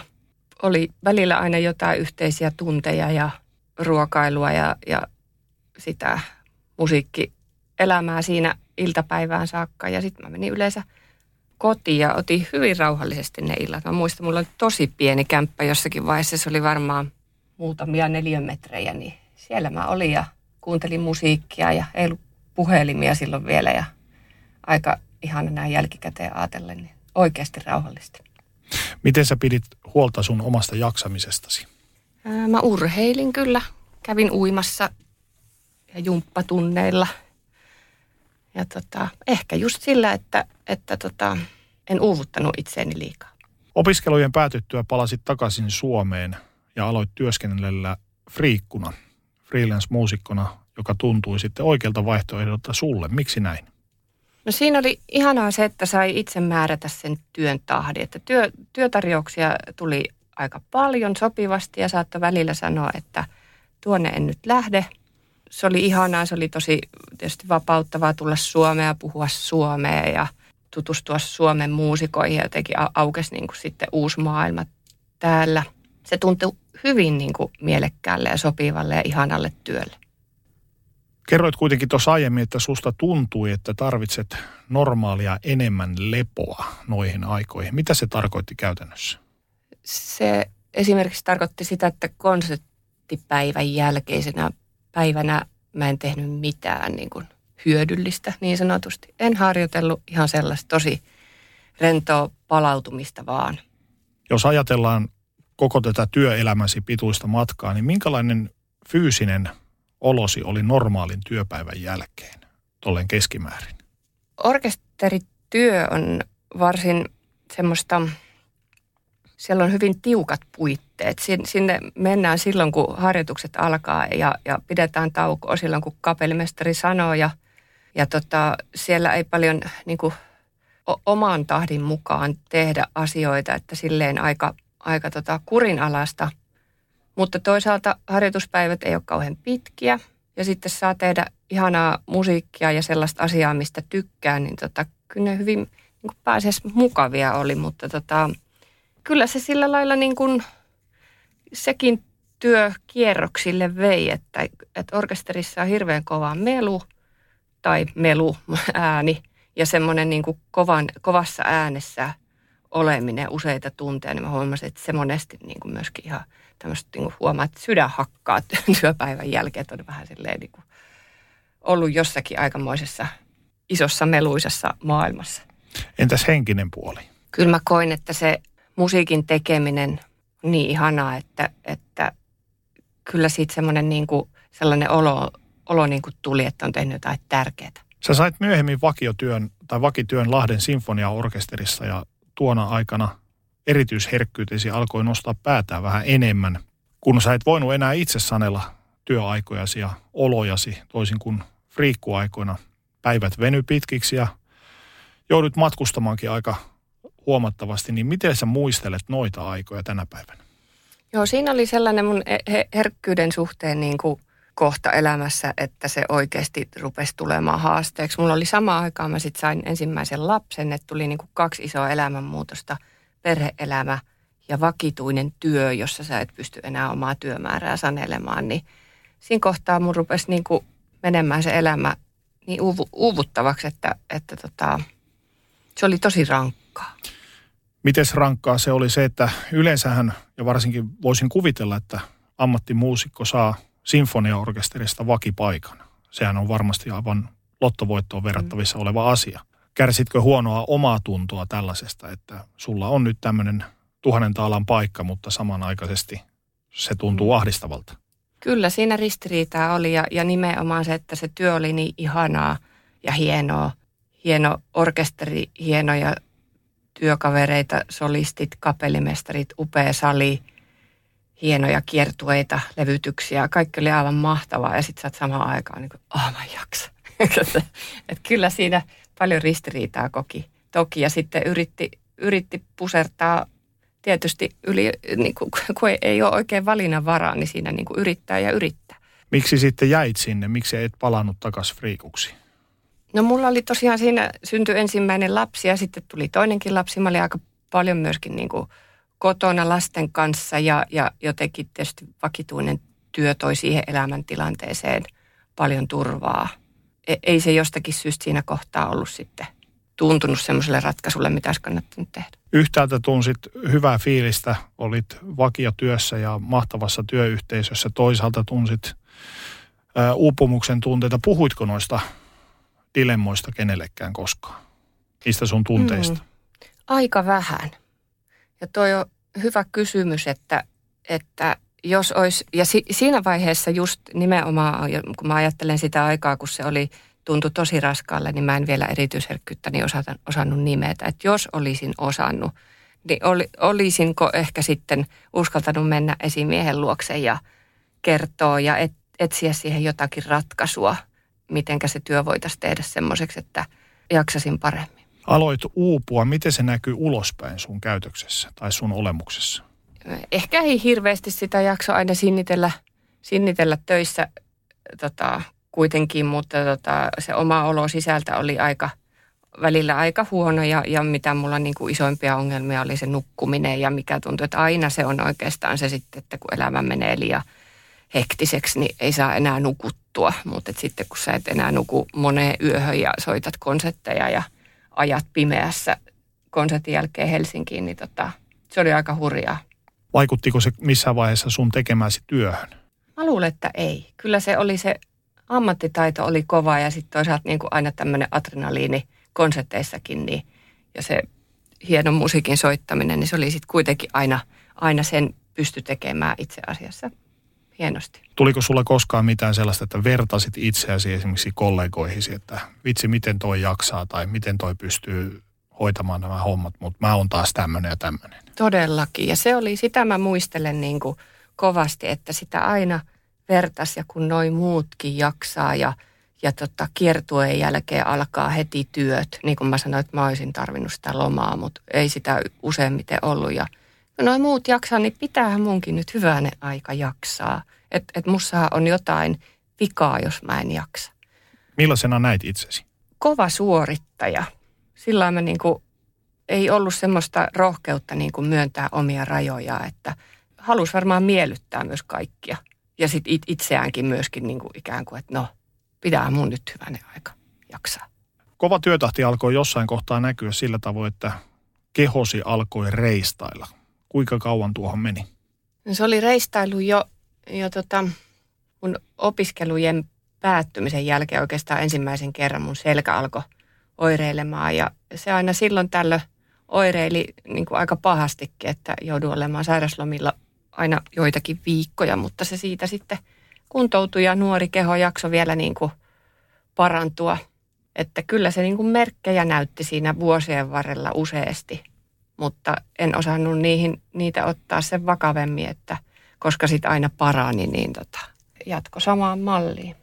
oli välillä aina jotain yhteisiä tunteja ja ruokailua ja, ja sitä musiikkielämää siinä iltapäivään saakka. Ja sitten mä menin yleensä kotiin ja otin hyvin rauhallisesti ne illat. Mä muistan, mulla oli tosi pieni kämppä jossakin vaiheessa, se oli varmaan muutamia neliömetrejä, niin siellä mä olin ja kuuntelin musiikkia ja ei ollut puhelimia silloin vielä ja aika ihana näin jälkikäteen ajatellen, niin oikeasti rauhallista. Miten sä pidit huolta sun omasta jaksamisestasi? Mä urheilin kyllä. Kävin uimassa ja jumppatunneilla. Ja tota, ehkä just sillä, että, että tota, en uuvuttanut itseäni liikaa. Opiskelujen päätyttyä palasit takaisin Suomeen ja aloit työskennellä friikkuna freelance-muusikkona, joka tuntui sitten oikealta vaihtoehdolta sulle. Miksi näin? No siinä oli ihanaa se, että sai itse määrätä sen työn tahdin. Että työ, työtarjouksia tuli aika paljon sopivasti ja saattoi välillä sanoa, että tuonne en nyt lähde. Se oli ihanaa, se oli tosi tietysti vapauttavaa tulla Suomeen ja puhua suomea ja tutustua Suomen muusikoihin ja jotenkin aukesi niin kuin sitten uusi maailma täällä. Se tuntui hyvin niin kuin mielekkäälle ja sopivalle ja ihanalle työlle. Kerroit kuitenkin tuossa aiemmin, että susta tuntui, että tarvitset normaalia enemmän lepoa noihin aikoihin. Mitä se tarkoitti käytännössä? Se esimerkiksi tarkoitti sitä, että konserttipäivän jälkeisenä päivänä mä en tehnyt mitään niin kuin hyödyllistä niin sanotusti. En harjoitellut ihan sellaista tosi rentoa palautumista vaan. Jos ajatellaan koko tätä työelämäsi pituista matkaa, niin minkälainen fyysinen olosi oli normaalin työpäivän jälkeen, tolleen keskimäärin? Orkesterityö on varsin semmoista, siellä on hyvin tiukat puitteet. Sinne mennään silloin, kun harjoitukset alkaa ja, ja pidetään taukoa silloin, kun kapellimestari sanoo ja, ja tota, siellä ei paljon niin kuin, oman tahdin mukaan tehdä asioita, että silleen aika aika tota kurinalasta. Mutta toisaalta harjoituspäivät ei ole kauhean pitkiä. Ja sitten saa tehdä ihanaa musiikkia ja sellaista asiaa, mistä tykkää, niin tota, kyllä ne hyvin niin pääses mukavia oli, mutta tota, kyllä se sillä lailla niin kuin, sekin työ kierroksille vei, että, että orkesterissa on hirveän kova melu tai melu ääni ja semmoinen niin kuin kovan, kovassa äänessä oleminen useita tunteja, niin mä huomasin, että se monesti niin kuin myöskin ihan tämmöistä niin huomaa, että sydän hakkaa työpäivän jälkeen, että on vähän silleen niin kuin ollut jossakin aikamoisessa isossa meluisessa maailmassa. Entäs henkinen puoli? Kyllä mä koin, että se musiikin tekeminen on niin ihanaa, että, että kyllä siitä semmoinen niin kuin, sellainen olo, olo niin kuin tuli, että on tehnyt jotain tärkeää. Sä sait myöhemmin vakiotyön tai vakityön Lahden sinfoniaorkesterissa ja tuona aikana erityisherkkyytesi alkoi nostaa päätään vähän enemmän, kun sä et voinut enää itse sanella työaikojasi ja olojasi toisin kuin friikkuaikoina. Päivät veny pitkiksi ja joudut matkustamaankin aika huomattavasti, niin miten sä muistelet noita aikoja tänä päivänä? Joo, siinä oli sellainen mun herkkyyden suhteen niin kuin kohta elämässä, että se oikeasti rupesi tulemaan haasteeksi. Mulla oli sama aikaan, mä sitten sain ensimmäisen lapsen, että tuli niin kuin kaksi isoa elämänmuutosta, perheelämä ja vakituinen työ, jossa sä et pysty enää omaa työmäärää sanelemaan, niin siinä kohtaa mun rupesi niin kuin menemään se elämä niin uuvu, uuvuttavaksi, että, että tota, se oli tosi rankkaa. Miten rankkaa se oli se, että yleensähän, ja varsinkin voisin kuvitella, että ammattimuusikko saa sinfoniaorkesterista vakipaikan. Sehän on varmasti aivan lottovoittoon verrattavissa mm. oleva asia. Kärsitkö huonoa omaa tuntoa tällaisesta, että sulla on nyt tämmöinen tuhannen taalan paikka, mutta samanaikaisesti se tuntuu mm. ahdistavalta? Kyllä, siinä ristiriitaa oli ja, ja nimenomaan se, että se työ oli niin ihanaa ja hienoa. Hieno orkesteri, hienoja työkavereita, solistit, kapellimestarit, upea sali, hienoja kiertueita, levytyksiä. Kaikki oli aivan mahtavaa ja sitten sä oot samaan aikaan niin kuin, oh mä jaksa. Et kyllä siinä paljon ristiriitaa koki. Toki ja sitten yritti, yritti pusertaa tietysti yli, niin kuin, kun ei ole oikein valinnan varaa, niin siinä niin kuin yrittää ja yrittää. Miksi sitten jäit sinne? Miksi et palannut takaisin friikuksi? No mulla oli tosiaan siinä syntyi ensimmäinen lapsi ja sitten tuli toinenkin lapsi. Mä olin aika paljon myöskin niin kuin kotona lasten kanssa ja, ja jotenkin tietysti vakituinen työ toi siihen elämäntilanteeseen paljon turvaa. E, ei se jostakin syystä siinä kohtaa ollut sitten tuntunut semmoiselle ratkaisulle, mitä olisi kannattanut tehdä. Yhtäältä tunsit hyvää fiilistä, olit vakiotyössä ja mahtavassa työyhteisössä. Toisaalta tunsit ä, uupumuksen tunteita. Puhuitko noista dilemmoista kenellekään koskaan? Niistä sun tunteista? Mm, aika vähän. Ja toi on hyvä kysymys, että, että jos olisi, ja si, siinä vaiheessa just nimenomaan, kun mä ajattelen sitä aikaa, kun se oli, tuntui tosi raskaalle, niin mä en vielä erityisherkkyyttäni osata, osannut nimetä. Että jos olisin osannut, niin oli, olisinko ehkä sitten uskaltanut mennä esimiehen luokse ja kertoa ja et, etsiä siihen jotakin ratkaisua, mitenkä se työ voitaisiin tehdä semmoiseksi, että jaksasin paremmin aloit uupua, miten se näkyy ulospäin sun käytöksessä tai sun olemuksessa? Ehkä ei hirveästi sitä jakso aina sinnitellä, sinnitellä töissä tota, kuitenkin, mutta tota, se oma olo sisältä oli aika välillä aika huono ja, ja mitä mulla niin kuin isoimpia ongelmia oli se nukkuminen ja mikä tuntuu, että aina se on oikeastaan se sitten, että kun elämä menee liian hektiseksi, niin ei saa enää nukuttua, mutta sitten kun sä et enää nuku moneen yöhön ja soitat konsertteja ja – ajat pimeässä konsertin jälkeen Helsinkiin, niin tota, se oli aika hurjaa. Vaikuttiko se missään vaiheessa sun tekemäsi työhön? Mä luulen, että ei. Kyllä se oli se ammattitaito oli kova ja sitten toisaalta niin kuin aina tämmöinen adrenaliini konserteissakin niin, ja se hieno musiikin soittaminen, niin se oli sitten kuitenkin aina, aina sen pysty tekemään itse asiassa hienosti. Tuliko sulla koskaan mitään sellaista, että vertasit itseäsi esimerkiksi kollegoihisi, että vitsi miten toi jaksaa tai miten toi pystyy hoitamaan nämä hommat, mutta mä oon taas tämmöinen ja tämmöinen. Todellakin ja se oli, sitä mä muistelen niin kuin kovasti, että sitä aina vertas ja kun noin muutkin jaksaa ja, ja tota, kiertueen jälkeen alkaa heti työt. Niin kuin mä sanoin, että mä olisin tarvinnut sitä lomaa, mutta ei sitä useimmiten ollut ja – noin muut jaksaa, niin pitäähän munkin nyt hyvänen aika jaksaa. Että et mussa on jotain vikaa, jos mä en jaksa. Millaisena näit itsesi? Kova suorittaja. Sillä mä niin kuin, ei ollut semmoista rohkeutta niin kuin myöntää omia rajoja, että halusi varmaan miellyttää myös kaikkia. Ja sitten it, itseäänkin myöskin niin kuin ikään kuin, että no, pitää mun nyt hyvänä aika jaksaa. Kova työtahti alkoi jossain kohtaa näkyä sillä tavoin, että kehosi alkoi reistailla. Kuinka kauan tuohon meni? No se oli reistailu jo, jo tota, mun opiskelujen päättymisen jälkeen oikeastaan ensimmäisen kerran mun selkä alkoi oireilemaan. Ja se aina silloin tällöin oireili niin kuin aika pahastikin, että joudun olemaan sairaslomilla aina joitakin viikkoja, mutta se siitä sitten kuntoutui ja nuori keho jakso vielä niin kuin parantua. Että kyllä se niin kuin merkkejä näytti siinä vuosien varrella useasti, mutta en osannut niihin, niitä ottaa sen vakavemmin, että koska sitten aina parani, niin tota, jatko samaan malliin.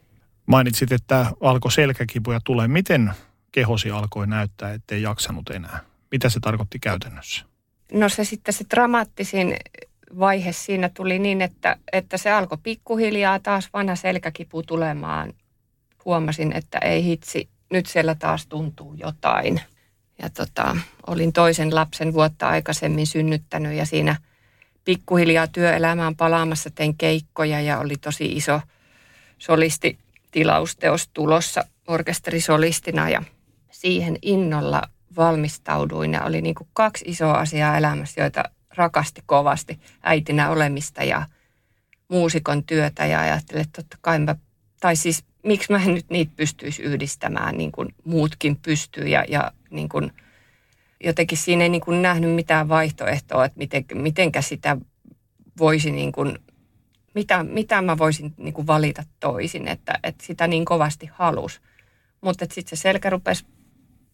Mainitsit, että alkoi selkäkipuja tulee. Miten kehosi alkoi näyttää, ettei jaksanut enää? Mitä se tarkoitti käytännössä? No se sitten se dramaattisin vaihe siinä tuli niin, että, että se alkoi pikkuhiljaa taas vanha selkäkipu tulemaan. Huomasin, että ei hitsi, nyt siellä taas tuntuu jotain. Ja tota, olin toisen lapsen vuotta aikaisemmin synnyttänyt ja siinä pikkuhiljaa työelämään palaamassa tein keikkoja ja oli tosi iso solisti tilausteos tulossa orkesterisolistina ja siihen innolla valmistauduin ja oli niin kuin kaksi isoa asiaa elämässä, joita rakasti kovasti äitinä olemista ja muusikon työtä ja ajattelin, että totta kai mä, tai siis miksi mä en nyt niitä pystyisi yhdistämään niin kuin muutkin pystyy ja, ja niin kuin, jotenkin siinä ei niin kuin nähnyt mitään vaihtoehtoa, että miten, mitenkä sitä voisi niin kuin, mitä, mitä mä voisin niin kuin valita toisin, että, että sitä niin kovasti halus. Mutta sitten se selkä rupesi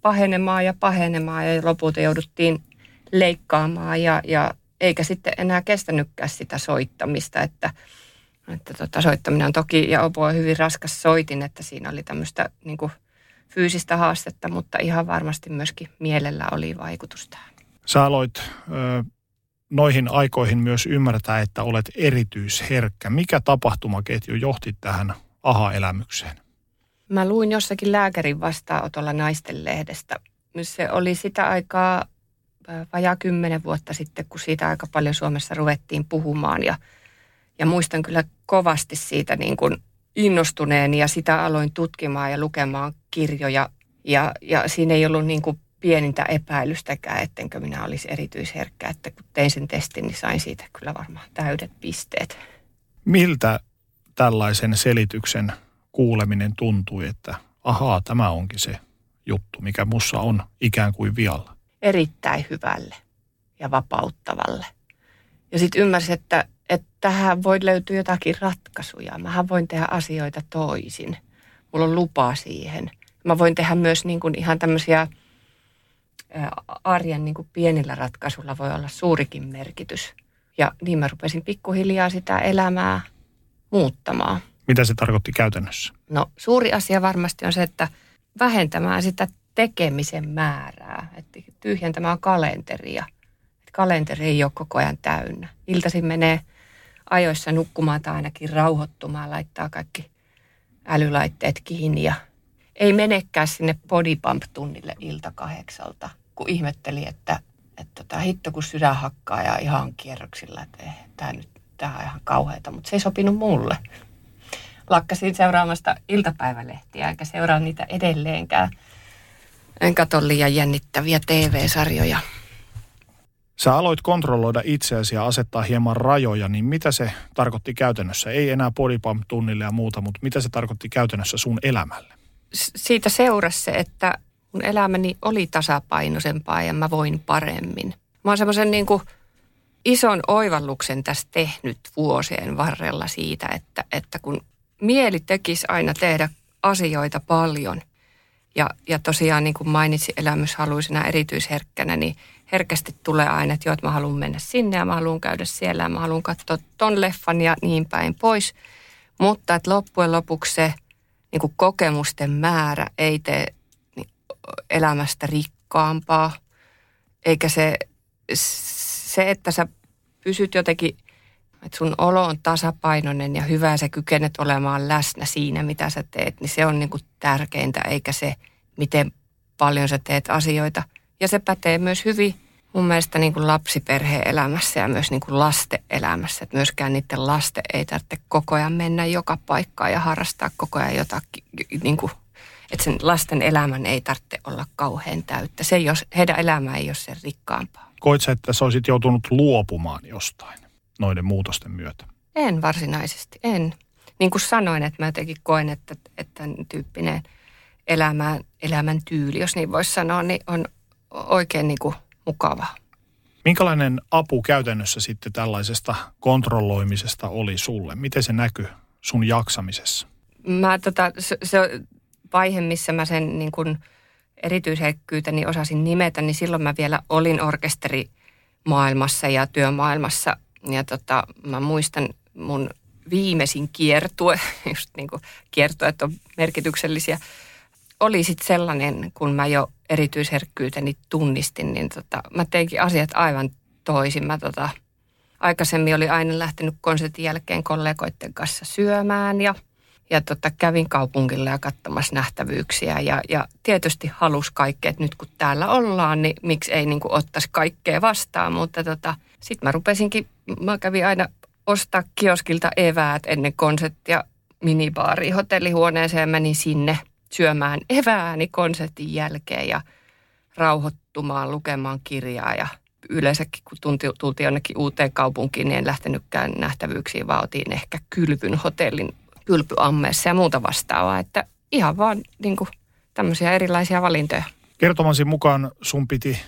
pahenemaan ja pahenemaan ja lopulta jouduttiin leikkaamaan ja, ja eikä sitten enää kestänytkään sitä soittamista, että, että tota, soittaminen on toki ja on hyvin raskas soitin, että siinä oli tämmöistä niin kuin fyysistä haastetta, mutta ihan varmasti myöskin mielellä oli vaikutus tähän. Sä aloit ö, noihin aikoihin myös ymmärtää, että olet erityisherkkä. Mikä tapahtumaketju johti tähän aha-elämykseen? Mä luin jossakin lääkärin vastaanotolla naisten lehdestä. Se oli sitä aikaa vajaa kymmenen vuotta sitten, kun siitä aika paljon Suomessa ruvettiin puhumaan. Ja, ja muistan kyllä kovasti siitä niin kuin innostuneen ja sitä aloin tutkimaan ja lukemaan kirjoja. Ja, ja siinä ei ollut niin kuin pienintä epäilystäkään, ettenkö minä olisi erityisherkkä. Että kun tein sen testin, niin sain siitä kyllä varmaan täydet pisteet. Miltä tällaisen selityksen kuuleminen tuntui, että ahaa, tämä onkin se juttu, mikä mussa on ikään kuin vialla? Erittäin hyvälle ja vapauttavalle. Ja sitten ymmärsin, että, että tähän voi löytyä jotakin ratkaisuja. Mähän voin tehdä asioita toisin. Mulla on lupa siihen. Mä voin tehdä myös niin kuin ihan tämmöisiä arjen niin kuin pienillä ratkaisuilla voi olla suurikin merkitys. Ja niin mä rupesin pikkuhiljaa sitä elämää muuttamaan. Mitä se tarkoitti käytännössä? No suuri asia varmasti on se, että vähentämään sitä tekemisen määrää, että tyhjentämään kalenteria. Että kalenteri ei ole koko ajan täynnä. Iltaisin menee ajoissa nukkumaan tai ainakin rauhoittumaan, laittaa kaikki älylaitteet kiinni ja ei menekään sinne bodypump-tunnille ilta kahdeksalta, kun ihmetteli, että, että tota, hitto kun sydän hakkaa ja ihan kierroksilla, että tämä nyt tämä on ihan kauheata, mutta se ei sopinut mulle lakkasin seuraamasta iltapäivälehtiä, enkä seuraa niitä edelleenkään. En katso liian jännittäviä TV-sarjoja. Sä aloit kontrolloida itseäsi ja asettaa hieman rajoja, niin mitä se tarkoitti käytännössä? Ei enää bodypump-tunnille ja muuta, mutta mitä se tarkoitti käytännössä sun elämälle? Siitä seurasi se, että mun elämäni oli tasapainoisempaa ja mä voin paremmin. Mä oon semmoisen niin kuin ison oivalluksen tässä tehnyt vuosien varrella siitä, että, että kun mieli tekisi aina tehdä asioita paljon. Ja, ja tosiaan niin kuin mainitsin elämyshaluisena erityisherkkänä, niin herkästi tulee aina, että joo, että mä haluan mennä sinne ja mä haluan käydä siellä ja mä haluan katsoa ton leffan ja niin päin pois. Mutta että loppujen lopuksi se niin kuin kokemusten määrä ei tee niin, elämästä rikkaampaa, eikä se, se, että sä pysyt jotenkin että sun olo on tasapainoinen ja hyvä sä kykenet olemaan läsnä siinä, mitä sä teet, niin se on niin kuin tärkeintä, eikä se, miten paljon sä teet asioita. Ja se pätee myös hyvin mun mielestä niin kuin lapsiperheen elämässä ja myös niin kuin lasten elämässä. Että myöskään niiden lasten ei tarvitse koko ajan mennä joka paikkaan ja harrastaa koko ajan jotakin. Niin kuin, että sen lasten elämän ei tarvitse olla kauhean täyttä. Se ei ole, heidän elämä ei ole sen rikkaampaa. Koit sä, että sä olisit joutunut luopumaan jostain noiden muutosten myötä? En varsinaisesti, en. Niin kuin sanoin, että mä jotenkin koen, että, että tämän tyyppinen elämän, elämän tyyli, jos niin voisi sanoa, niin on oikein niin kuin mukava. Minkälainen apu käytännössä sitten tällaisesta kontrolloimisesta oli sulle? Miten se näkyy sun jaksamisessa? Mä tota, se, se vaihe, missä mä sen niin kuin erityisherkkyyteni osasin nimetä, niin silloin mä vielä olin orkesterimaailmassa ja työmaailmassa. Ja tota, mä muistan mun viimeisin kiertue, just niin kuin kiertueet on merkityksellisiä, oli sitten sellainen, kun mä jo erityisherkkyyteni tunnistin, niin tota, mä teinkin asiat aivan toisin. Mä tota, aikaisemmin oli aina lähtenyt konsertin jälkeen kollegoiden kanssa syömään ja, ja tota, kävin kaupungilla ja katsomassa nähtävyyksiä ja, ja tietysti halus kaikkea, että nyt kun täällä ollaan, niin miksi ei niin ottaisi kaikkea vastaan, mutta tota, sitten mä rupesinkin, mä kävin aina ostaa kioskilta eväät ennen konserttia minibaariin hotellihuoneeseen ja menin sinne – syömään evääni konsertin jälkeen ja rauhoittumaan, lukemaan kirjaa ja yleensäkin kun tunti, tultiin jonnekin uuteen kaupunkiin, niin en lähtenytkään nähtävyyksiin, vaan otin ehkä kylpyn hotellin kylpyammeessa ja muuta vastaavaa. Että ihan vaan niin kuin, tämmöisiä erilaisia valintoja. Kertomasi mukaan sun piti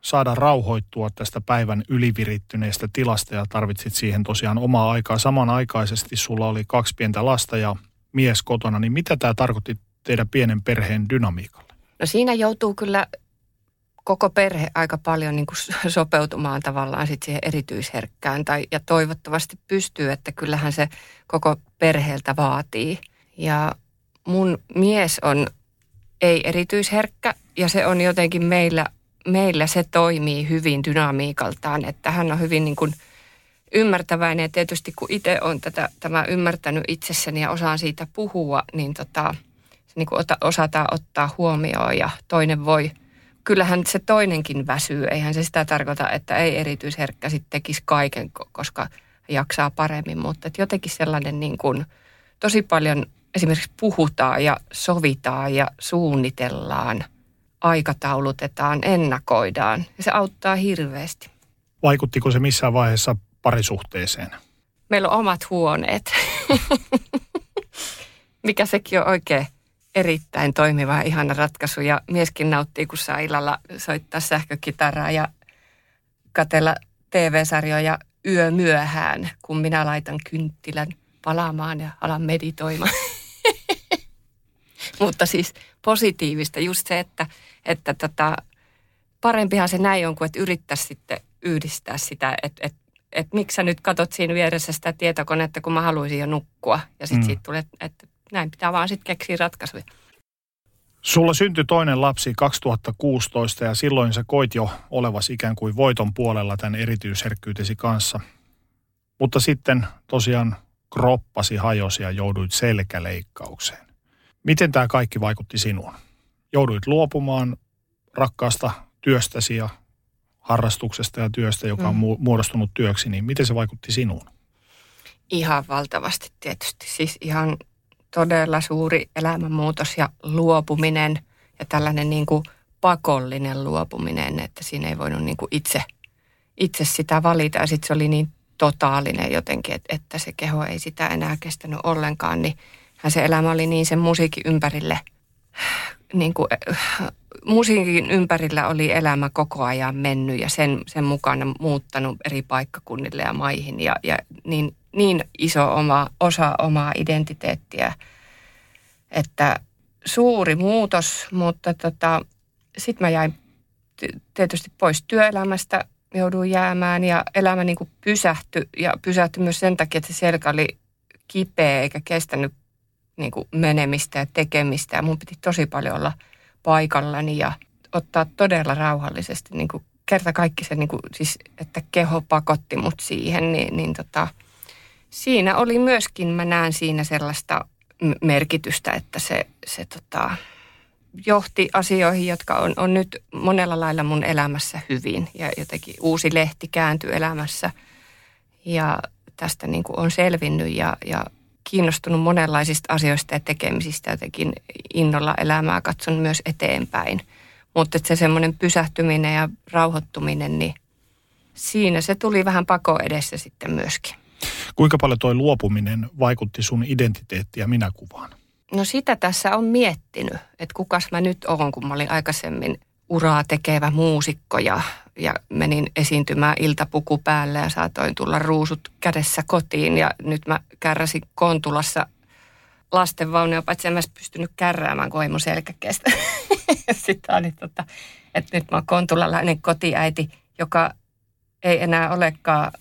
saada rauhoittua tästä päivän ylivirittyneestä tilasta ja tarvitsit siihen tosiaan omaa aikaa. Samanaikaisesti sulla oli kaksi pientä lasta ja mies kotona, niin mitä tämä tarkoitti teidän pienen perheen dynamiikalle? No siinä joutuu kyllä koko perhe aika paljon niin kuin sopeutumaan tavallaan sit siihen erityisherkkään. Tai, ja toivottavasti pystyy, että kyllähän se koko perheeltä vaatii. Ja mun mies on ei erityisherkkä ja se on jotenkin meillä, meillä se toimii hyvin dynamiikaltaan, että hän on hyvin niin kuin ymmärtäväinen. Ja tietysti kun itse on tätä, tämä ymmärtänyt itsessäni ja osaan siitä puhua, niin tota, niin kuin ota, osataan ottaa huomioon ja toinen voi, kyllähän se toinenkin väsyy. Eihän se sitä tarkoita, että ei erityisherkkä sitten tekisi kaiken, koska jaksaa paremmin, mutta että jotenkin sellainen niin kuin, tosi paljon esimerkiksi puhutaan ja sovitaan ja suunnitellaan, aikataulutetaan, ennakoidaan ja se auttaa hirveästi. Vaikuttiko se missään vaiheessa parisuhteeseen? Meillä on omat huoneet, mikä sekin on oikein erittäin toimiva ja ihana ratkaisu. Ja mieskin nauttii, kun saa illalla soittaa sähkökitaraa ja katella TV-sarjoja yö myöhään, kun minä laitan kynttilän palaamaan ja alan meditoimaan. Mutta siis positiivista just se, että, että tota, parempihan se näin on kuin, että yrittäisi sitten yhdistää sitä, että, että, että miksi sä nyt katot siinä vieressä sitä tietokonetta, kun mä haluaisin jo nukkua. Ja sitten mm. siitä tulee, että näin pitää vaan sitten keksiä ratkaisuja. Sulla syntyi toinen lapsi 2016 ja silloin sä koit jo olevasi ikään kuin voiton puolella tämän erityisherkkyytesi kanssa. Mutta sitten tosiaan kroppasi hajosi ja jouduit selkäleikkaukseen. Miten tämä kaikki vaikutti sinuun? Jouduit luopumaan rakkaasta työstäsi ja harrastuksesta ja työstä, joka on mm. muodostunut työksi, niin miten se vaikutti sinuun? Ihan valtavasti tietysti. Siis ihan todella suuri elämänmuutos ja luopuminen ja tällainen niin kuin pakollinen luopuminen, että siinä ei voinut niin kuin itse, itse sitä valita. Ja sitten se oli niin totaalinen jotenkin, että, että se keho ei sitä enää kestänyt ollenkaan, niin se elämä oli niin sen musiikin ympärille, niin kuin, musiikin ympärillä oli elämä koko ajan mennyt ja sen, sen mukana muuttanut eri paikkakunnille ja maihin. Ja, ja niin niin iso oma, osa omaa identiteettiä, että suuri muutos, mutta tota, sitten mä jäin tietysti pois työelämästä, jouduin jäämään ja elämä niin kuin pysähtyi ja pysähtyi myös sen takia, että se selkä oli kipeä eikä kestänyt niin kuin menemistä ja tekemistä ja mun piti tosi paljon olla paikallani ja ottaa todella rauhallisesti niin kuin kerta kaikki se, niin kuin, siis, että keho pakotti mut siihen, niin, niin tota, siinä oli myöskin, mä näen siinä sellaista merkitystä, että se, se tota, johti asioihin, jotka on, on nyt monella lailla mun elämässä hyvin. Ja jotenkin uusi lehti kääntyi elämässä ja tästä niin kuin on selvinnyt ja, ja kiinnostunut monenlaisista asioista ja tekemisistä. Jotenkin innolla elämää katson myös eteenpäin. Mutta se semmoinen pysähtyminen ja rauhoittuminen, niin siinä se tuli vähän pako edessä sitten myöskin. Kuinka paljon tuo luopuminen vaikutti sun identiteettiä ja minäkuvaan? No sitä tässä on miettinyt, että kukas mä nyt oon, kun mä olin aikaisemmin uraa tekevä muusikko ja, ja menin esiintymään iltapuku päälle ja saatoin tulla ruusut kädessä kotiin ja nyt mä kärräsin Kontulassa lastenvaunuja, paitsi en mä pystynyt kärräämään, kun ei mun selkäkestä. Sitten niin tota, että nyt mä oon kontulalainen kotiäiti, joka ei enää olekaan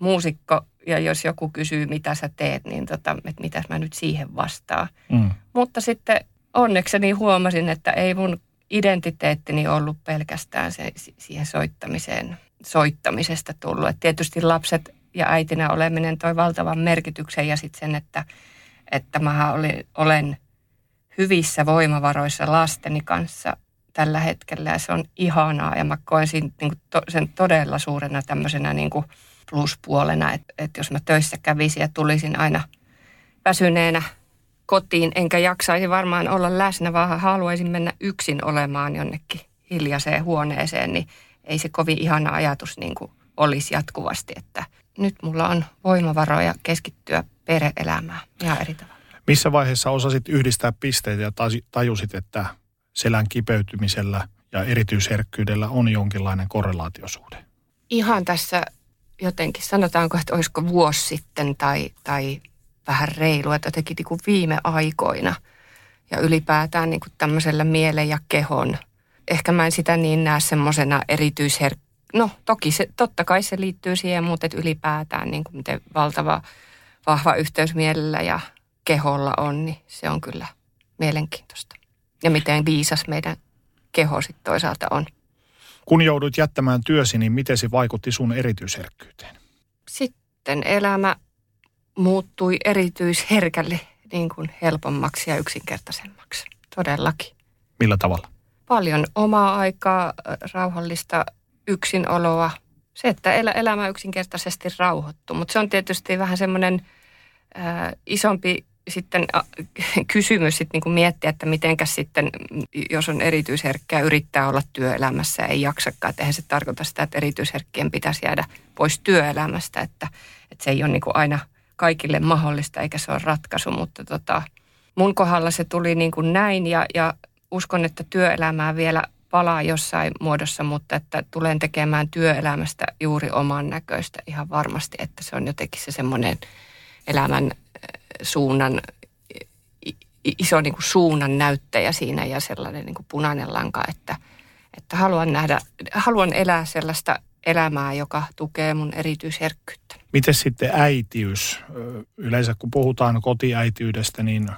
muusikko ja jos joku kysyy, mitä sä teet, niin tota, että mitä mä nyt siihen vastaan. Mm. Mutta sitten onnekseni huomasin, että ei mun identiteettini ollut pelkästään se, siihen soittamiseen, soittamisesta tullut. Et tietysti lapset ja äitinä oleminen toi valtavan merkityksen ja sitten sen, että, että mä olin, olen hyvissä voimavaroissa lasteni kanssa tällä hetkellä ja se on ihanaa ja mä koen sen, niin to, sen todella suurena tämmöisenä niin kuin pluspuolena, että, että jos mä töissä kävisin ja tulisin aina väsyneenä kotiin, enkä jaksaisi varmaan olla läsnä, vaan haluaisin mennä yksin olemaan jonnekin hiljaiseen huoneeseen, niin ei se kovin ihana ajatus niin kuin olisi jatkuvasti, että nyt mulla on voimavaroja keskittyä perheelämään ihan eri tavalla. Missä vaiheessa osasit yhdistää pisteitä ja tajusit, että selän kipeytymisellä ja erityisherkkyydellä on jonkinlainen korrelaatiosuhde? Ihan tässä jotenkin, sanotaanko, että olisiko vuosi sitten tai, tai vähän reilu, että jotenkin niin kuin viime aikoina ja ylipäätään niin kuin tämmöisellä mielen ja kehon. Ehkä mä en sitä niin näe semmoisena erityisher... No toki se, totta kai se liittyy siihen, mutta että ylipäätään niin kuin miten valtava vahva yhteys mielellä ja keholla on, niin se on kyllä mielenkiintoista. Ja miten viisas meidän keho sitten toisaalta on. Kun joudut jättämään työsi, niin miten se vaikutti sun erityisherkkyyteen? Sitten elämä muuttui erityisherkälle niin kuin helpommaksi ja yksinkertaisemmaksi. Todellakin. Millä tavalla? Paljon omaa aikaa, rauhallista yksinoloa. Se, että elämä yksinkertaisesti rauhoittuu. Mutta se on tietysti vähän semmoinen äh, isompi sitten äh, kysymys sitten niin kuin miettiä, että mitenkäs sitten, jos on erityisherkkää, yrittää olla työelämässä ja ei jaksakaan. Että eihän se tarkoita sitä, että erityisherkkien pitäisi jäädä pois työelämästä, että, että se ei ole niin kuin aina kaikille mahdollista eikä se ole ratkaisu, mutta tota, mun kohdalla se tuli niin kuin näin ja, ja uskon, että työelämää vielä palaa jossain muodossa, mutta että tulen tekemään työelämästä juuri oman näköistä ihan varmasti, että se on jotenkin se semmoinen elämän suunnan, iso niin kuin suunnan näyttäjä siinä ja sellainen niin kuin punainen lanka, että, että haluan nähdä, haluan elää sellaista elämää, joka tukee mun erityisherkkyyttä. Miten sitten äitiys? Yleensä kun puhutaan kotiäitiydestä, niin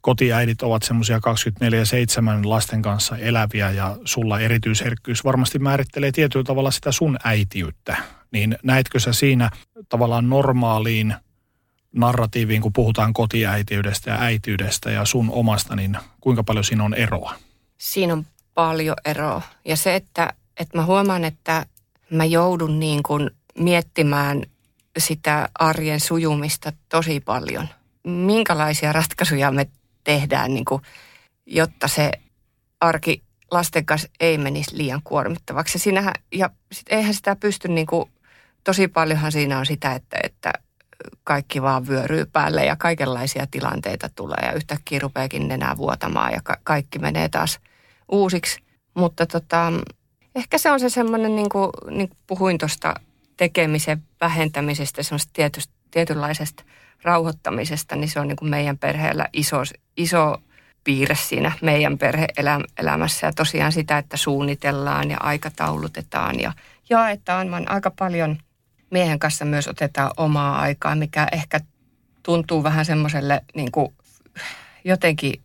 kotiäidit ovat semmoisia 24-7 lasten kanssa eläviä ja sulla erityisherkkyys varmasti määrittelee tietyllä tavalla sitä sun äitiyttä. Niin näetkö sä siinä tavallaan normaaliin narratiiviin, kun puhutaan kotiäitiydestä ja äitiydestä ja sun omasta, niin kuinka paljon siinä on eroa? Siinä on paljon eroa. Ja se, että, että mä huomaan, että mä joudun niin kuin miettimään sitä arjen sujumista tosi paljon. Minkälaisia ratkaisuja me tehdään, niin kuin, jotta se arki lasten kanssa ei menisi liian kuormittavaksi. Siinähän, ja sit eihän sitä pysty, niin kuin, tosi paljonhan siinä on sitä, että, että kaikki vaan vyöryy päälle ja kaikenlaisia tilanteita tulee ja yhtäkkiä rupeakin nenää vuotamaan ja ka- kaikki menee taas uusiksi. Mutta tota, ehkä se on se semmoinen, niin kuin, niin kuin puhuin tuosta tekemisen vähentämisestä, semmoista tietystä, tietynlaisesta rauhoittamisesta, niin se on niin kuin meidän perheellä iso, iso piirre siinä meidän perheelämässä. Ja tosiaan sitä, että suunnitellaan ja aikataulutetaan ja jaetaan. aika paljon miehen kanssa myös otetaan omaa aikaa, mikä ehkä tuntuu vähän semmoiselle niin kuin jotenkin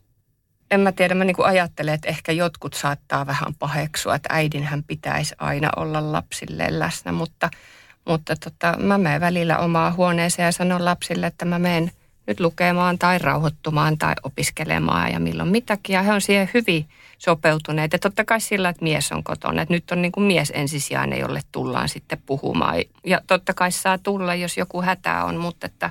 en mä tiedä, mä niin kuin ajattelen, että ehkä jotkut saattaa vähän paheksua, että äidinhän pitäisi aina olla lapsille läsnä, mutta, mutta tota, mä menen välillä omaa huoneeseen ja sanon lapsille, että mä menen nyt lukemaan tai rauhoittumaan tai opiskelemaan ja milloin mitäkin. Ja he on siihen hyvin sopeutuneet. Ja totta kai sillä, että mies on kotona. Että nyt on niin kuin mies ensisijainen, jolle tullaan sitten puhumaan. Ja totta kai saa tulla, jos joku hätä on, mutta että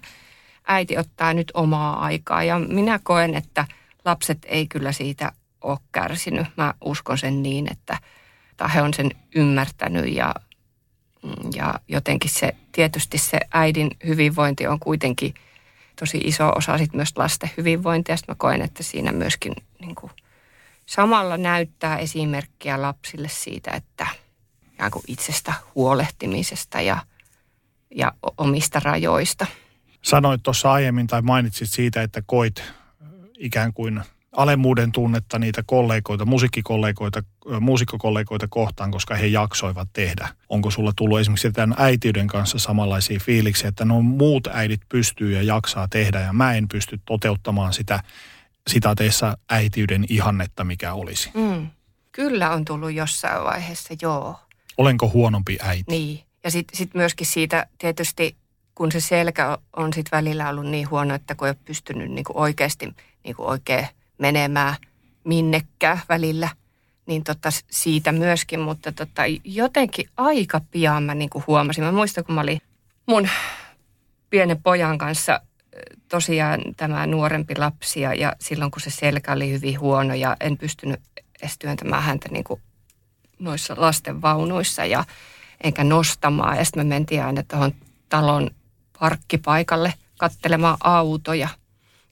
äiti ottaa nyt omaa aikaa. Ja minä koen, että lapset ei kyllä siitä ole kärsinyt. Mä uskon sen niin, että, että he on sen ymmärtänyt ja, ja jotenkin se, tietysti se äidin hyvinvointi on kuitenkin tosi iso osa sit myös lasten hyvinvointia. Sitten mä koen, että siinä myöskin niin kuin, samalla näyttää esimerkkiä lapsille siitä, että kuin itsestä huolehtimisesta ja, ja omista rajoista. Sanoit tuossa aiemmin tai mainitsit siitä, että koit ikään kuin alemmuuden tunnetta niitä kollegoita, musiikkikollegoita, muusikkokollegoita kohtaan, koska he jaksoivat tehdä. Onko sulla tullut esimerkiksi tämän äitiyden kanssa samanlaisia fiiliksiä, että no muut äidit pystyy ja jaksaa tehdä ja mä en pysty toteuttamaan sitä sitaateissa äitiyden ihannetta, mikä olisi? Mm. Kyllä on tullut jossain vaiheessa, joo. Olenko huonompi äiti? Niin. Ja sitten sit myöskin siitä tietysti, kun se selkä on sitten välillä ollut niin huono, että kun ei ole pystynyt niinku oikeasti niinku oikein menemään minnekään välillä, niin tota siitä myöskin, mutta tota jotenkin aika pian mä niinku huomasin. Mä muistan, kun mä olin mun pienen pojan kanssa tosiaan tämä nuorempi lapsi ja, ja silloin kun se selkä oli hyvin huono ja en pystynyt edes työntämään häntä niin kuin noissa lasten vaunuissa ja enkä nostamaan. Ja sitten me mentiin aina tuohon talon parkkipaikalle kattelemaan autoja.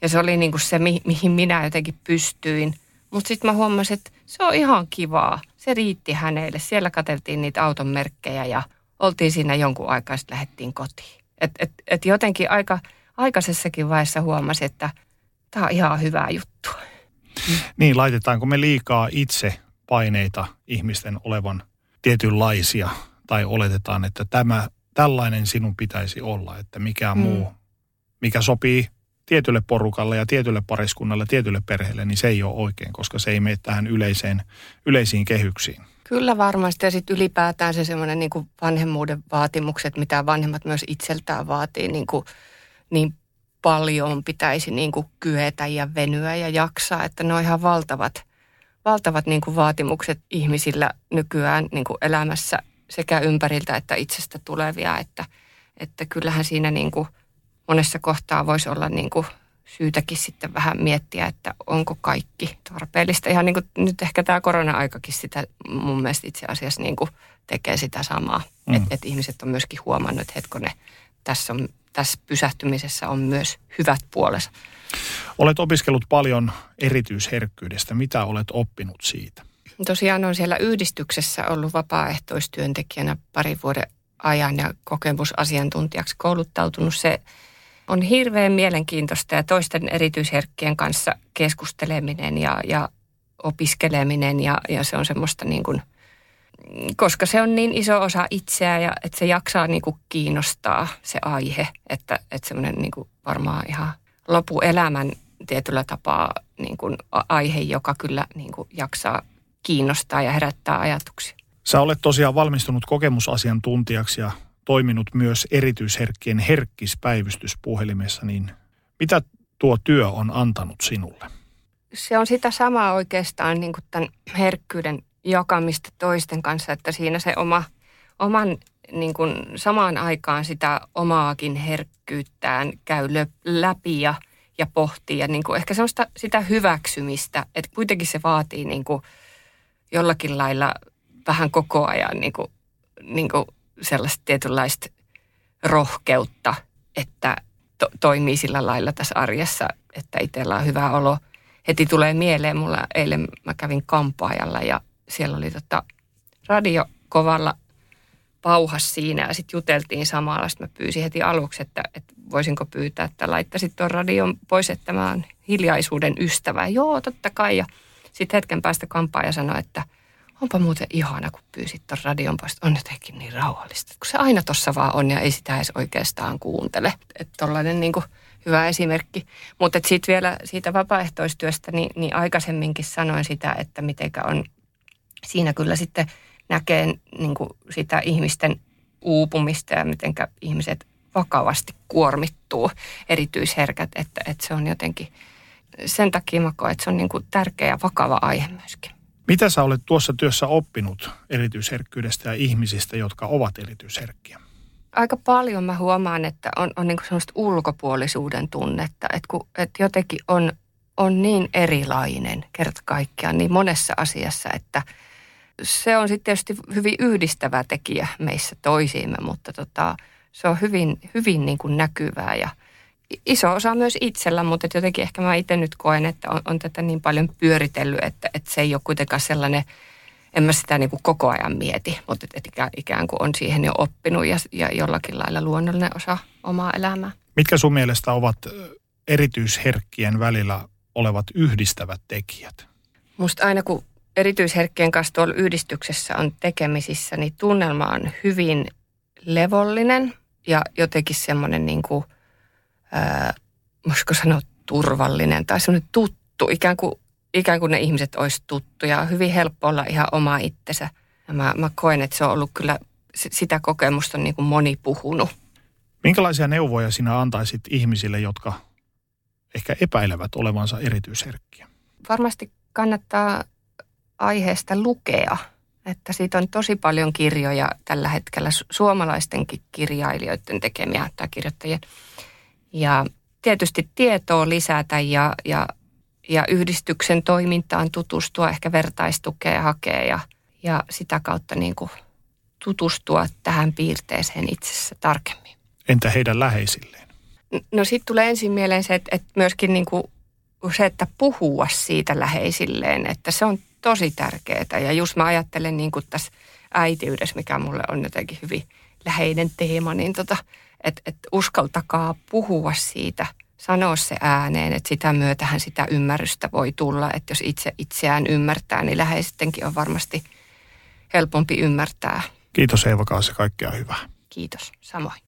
Ja se oli niin kuin se, mi- mihin minä jotenkin pystyin. Mutta sitten mä huomasin, että se on ihan kivaa. Se riitti hänelle. Siellä katseltiin niitä auton merkkejä ja oltiin siinä jonkun aikaa, sitten lähdettiin kotiin. Et, et, et jotenkin aika aikaisessakin vaiheessa huomasi, että tämä on ihan hyvä juttu. Niin, laitetaanko me liikaa itse paineita ihmisten olevan tietynlaisia tai oletetaan, että tämä, tällainen sinun pitäisi olla, että mikä mm. muu, mikä sopii tietylle porukalle ja tietylle pariskunnalle, tietylle perheelle, niin se ei ole oikein, koska se ei mene tähän yleiseen, yleisiin kehyksiin. Kyllä varmasti. Ja sitten ylipäätään se semmoinen niin vanhemmuuden vaatimukset, mitä vanhemmat myös itseltään vaatii, niin kuin niin paljon pitäisi niin kuin kyetä ja venyä ja jaksaa, että ne on ihan valtavat, valtavat niin kuin vaatimukset ihmisillä nykyään niin kuin elämässä sekä ympäriltä että itsestä tulevia, että, että kyllähän siinä niin kuin monessa kohtaa voisi olla niin kuin syytäkin sitten vähän miettiä, että onko kaikki tarpeellista. Ihan niin kuin nyt ehkä tämä korona-aikakin sitä mun mielestä itse asiassa niin kuin tekee sitä samaa. Mm. Että et ihmiset on myöskin huomannut, että hetkonen, tässä, on, tässä pysähtymisessä on myös hyvät puolensa. Olet opiskellut paljon erityisherkkyydestä. Mitä olet oppinut siitä? Tosiaan on siellä yhdistyksessä ollut vapaaehtoistyöntekijänä pari vuoden ajan ja kokemusasiantuntijaksi kouluttautunut. Se on hirveän mielenkiintoista ja toisten erityisherkkien kanssa keskusteleminen ja, ja opiskeleminen ja, ja se on semmoista niin kuin, koska se on niin iso osa itseä ja että se jaksaa niin kuin kiinnostaa se aihe, että, että semmoinen niin kuin varmaan ihan lopuelämän tietyllä tapaa niin kuin aihe, joka kyllä niin kuin jaksaa kiinnostaa ja herättää ajatuksia. Sä olet tosiaan valmistunut kokemusasiantuntijaksi ja toiminut myös erityisherkkien herkkispäivystyspuhelimessa, niin mitä tuo työ on antanut sinulle? Se on sitä samaa oikeastaan niin kuin tämän herkkyyden jakamista toisten kanssa, että siinä se oma, oman niin kuin samaan aikaan sitä omaakin herkkyyttään käy läpi ja, ja pohtii. Ja niin kuin ehkä semmoista sitä hyväksymistä, että kuitenkin se vaatii niin kuin jollakin lailla vähän koko ajan niin kuin, niin kuin sellaista tietynlaista rohkeutta, että to, toimii sillä lailla tässä arjessa, että itsellä on hyvä olo. Heti tulee mieleen, mulla eilen mä kävin kampaajalla ja siellä oli tota radio kovalla pauhas siinä ja sitten juteltiin samalla. Sitten mä pyysin heti aluksi, että, että voisinko pyytää, että laittaisit tuon radion pois, että mä oon hiljaisuuden ystävä. Joo, totta kai. Ja sitten hetken päästä kampaaja sanoi, että – onpa muuten ihana, kun pyysit tuon radion pois. On jotenkin niin rauhallista, kun se aina tuossa vaan on ja ei sitä edes oikeastaan kuuntele. Että tollainen niin hyvä esimerkki. Mutta sitten vielä siitä vapaaehtoistyöstä, niin, niin aikaisemminkin sanoin sitä, että mitenkä on siinä kyllä sitten näkee niin sitä ihmisten uupumista ja mitenkä ihmiset vakavasti kuormittuu erityisherkät, että, että se on jotenkin, sen takia mä koen, että se on niin tärkeä ja vakava aihe myöskin. Mitä sä olet tuossa työssä oppinut erityisherkkyydestä ja ihmisistä, jotka ovat erityisherkkiä? Aika paljon mä huomaan, että on, on niin sellaista ulkopuolisuuden tunnetta, että, kun, että jotenkin on, on niin erilainen kerta kaikkiaan niin monessa asiassa, että se on sitten tietysti hyvin yhdistävä tekijä meissä toisiimme, mutta tota, se on hyvin, hyvin niin kuin näkyvää ja iso osa myös itsellä, mutta jotenkin ehkä mä itse nyt koen, että on, on tätä niin paljon pyöritellyt, että, että se ei ole kuitenkaan sellainen, en mä sitä niin kuin koko ajan mieti, mutta että ikään, ikään kuin on siihen jo oppinut ja, ja jollakin lailla luonnollinen osa omaa elämää. Mitkä sun mielestä ovat erityisherkkien välillä olevat yhdistävät tekijät? Musta aina kun erityisherkkien kanssa tuolla yhdistyksessä on tekemisissä, niin tunnelma on hyvin levollinen ja jotenkin semmoinen niin kuin, ää, sanoa turvallinen tai semmoinen tuttu, ikään kuin, ikään kuin ne ihmiset olisi tuttuja. On hyvin helppo olla ihan oma itsensä. Ja mä, mä koen, että se on ollut kyllä, sitä kokemusta on niin kuin moni puhunut. Minkälaisia neuvoja sinä antaisit ihmisille, jotka ehkä epäilevät olevansa erityisherkkiä? Varmasti kannattaa aiheesta lukea – että siitä on tosi paljon kirjoja tällä hetkellä, suomalaistenkin kirjailijoiden tekemiä tai kirjoittajien. Ja tietysti tietoa lisätä ja, ja, ja yhdistyksen toimintaan tutustua, ehkä vertaistukea hakea ja, ja sitä kautta niin kuin tutustua tähän piirteeseen itsessä tarkemmin. Entä heidän läheisilleen? No sitten tulee ensin mieleen se, että, että myöskin niin kuin se, että puhua siitä läheisilleen, että se on tosi tärkeää. Ja just mä ajattelen niin kuin tässä äitiydessä, mikä mulle on jotenkin hyvin läheinen teema, niin tota, että et uskaltakaa puhua siitä, sanoa se ääneen, että sitä myötähän sitä ymmärrystä voi tulla. Että jos itse itseään ymmärtää, niin läheistenkin on varmasti helpompi ymmärtää. Kiitos Eeva Kaasa, kaikkea hyvää. Kiitos, samoin.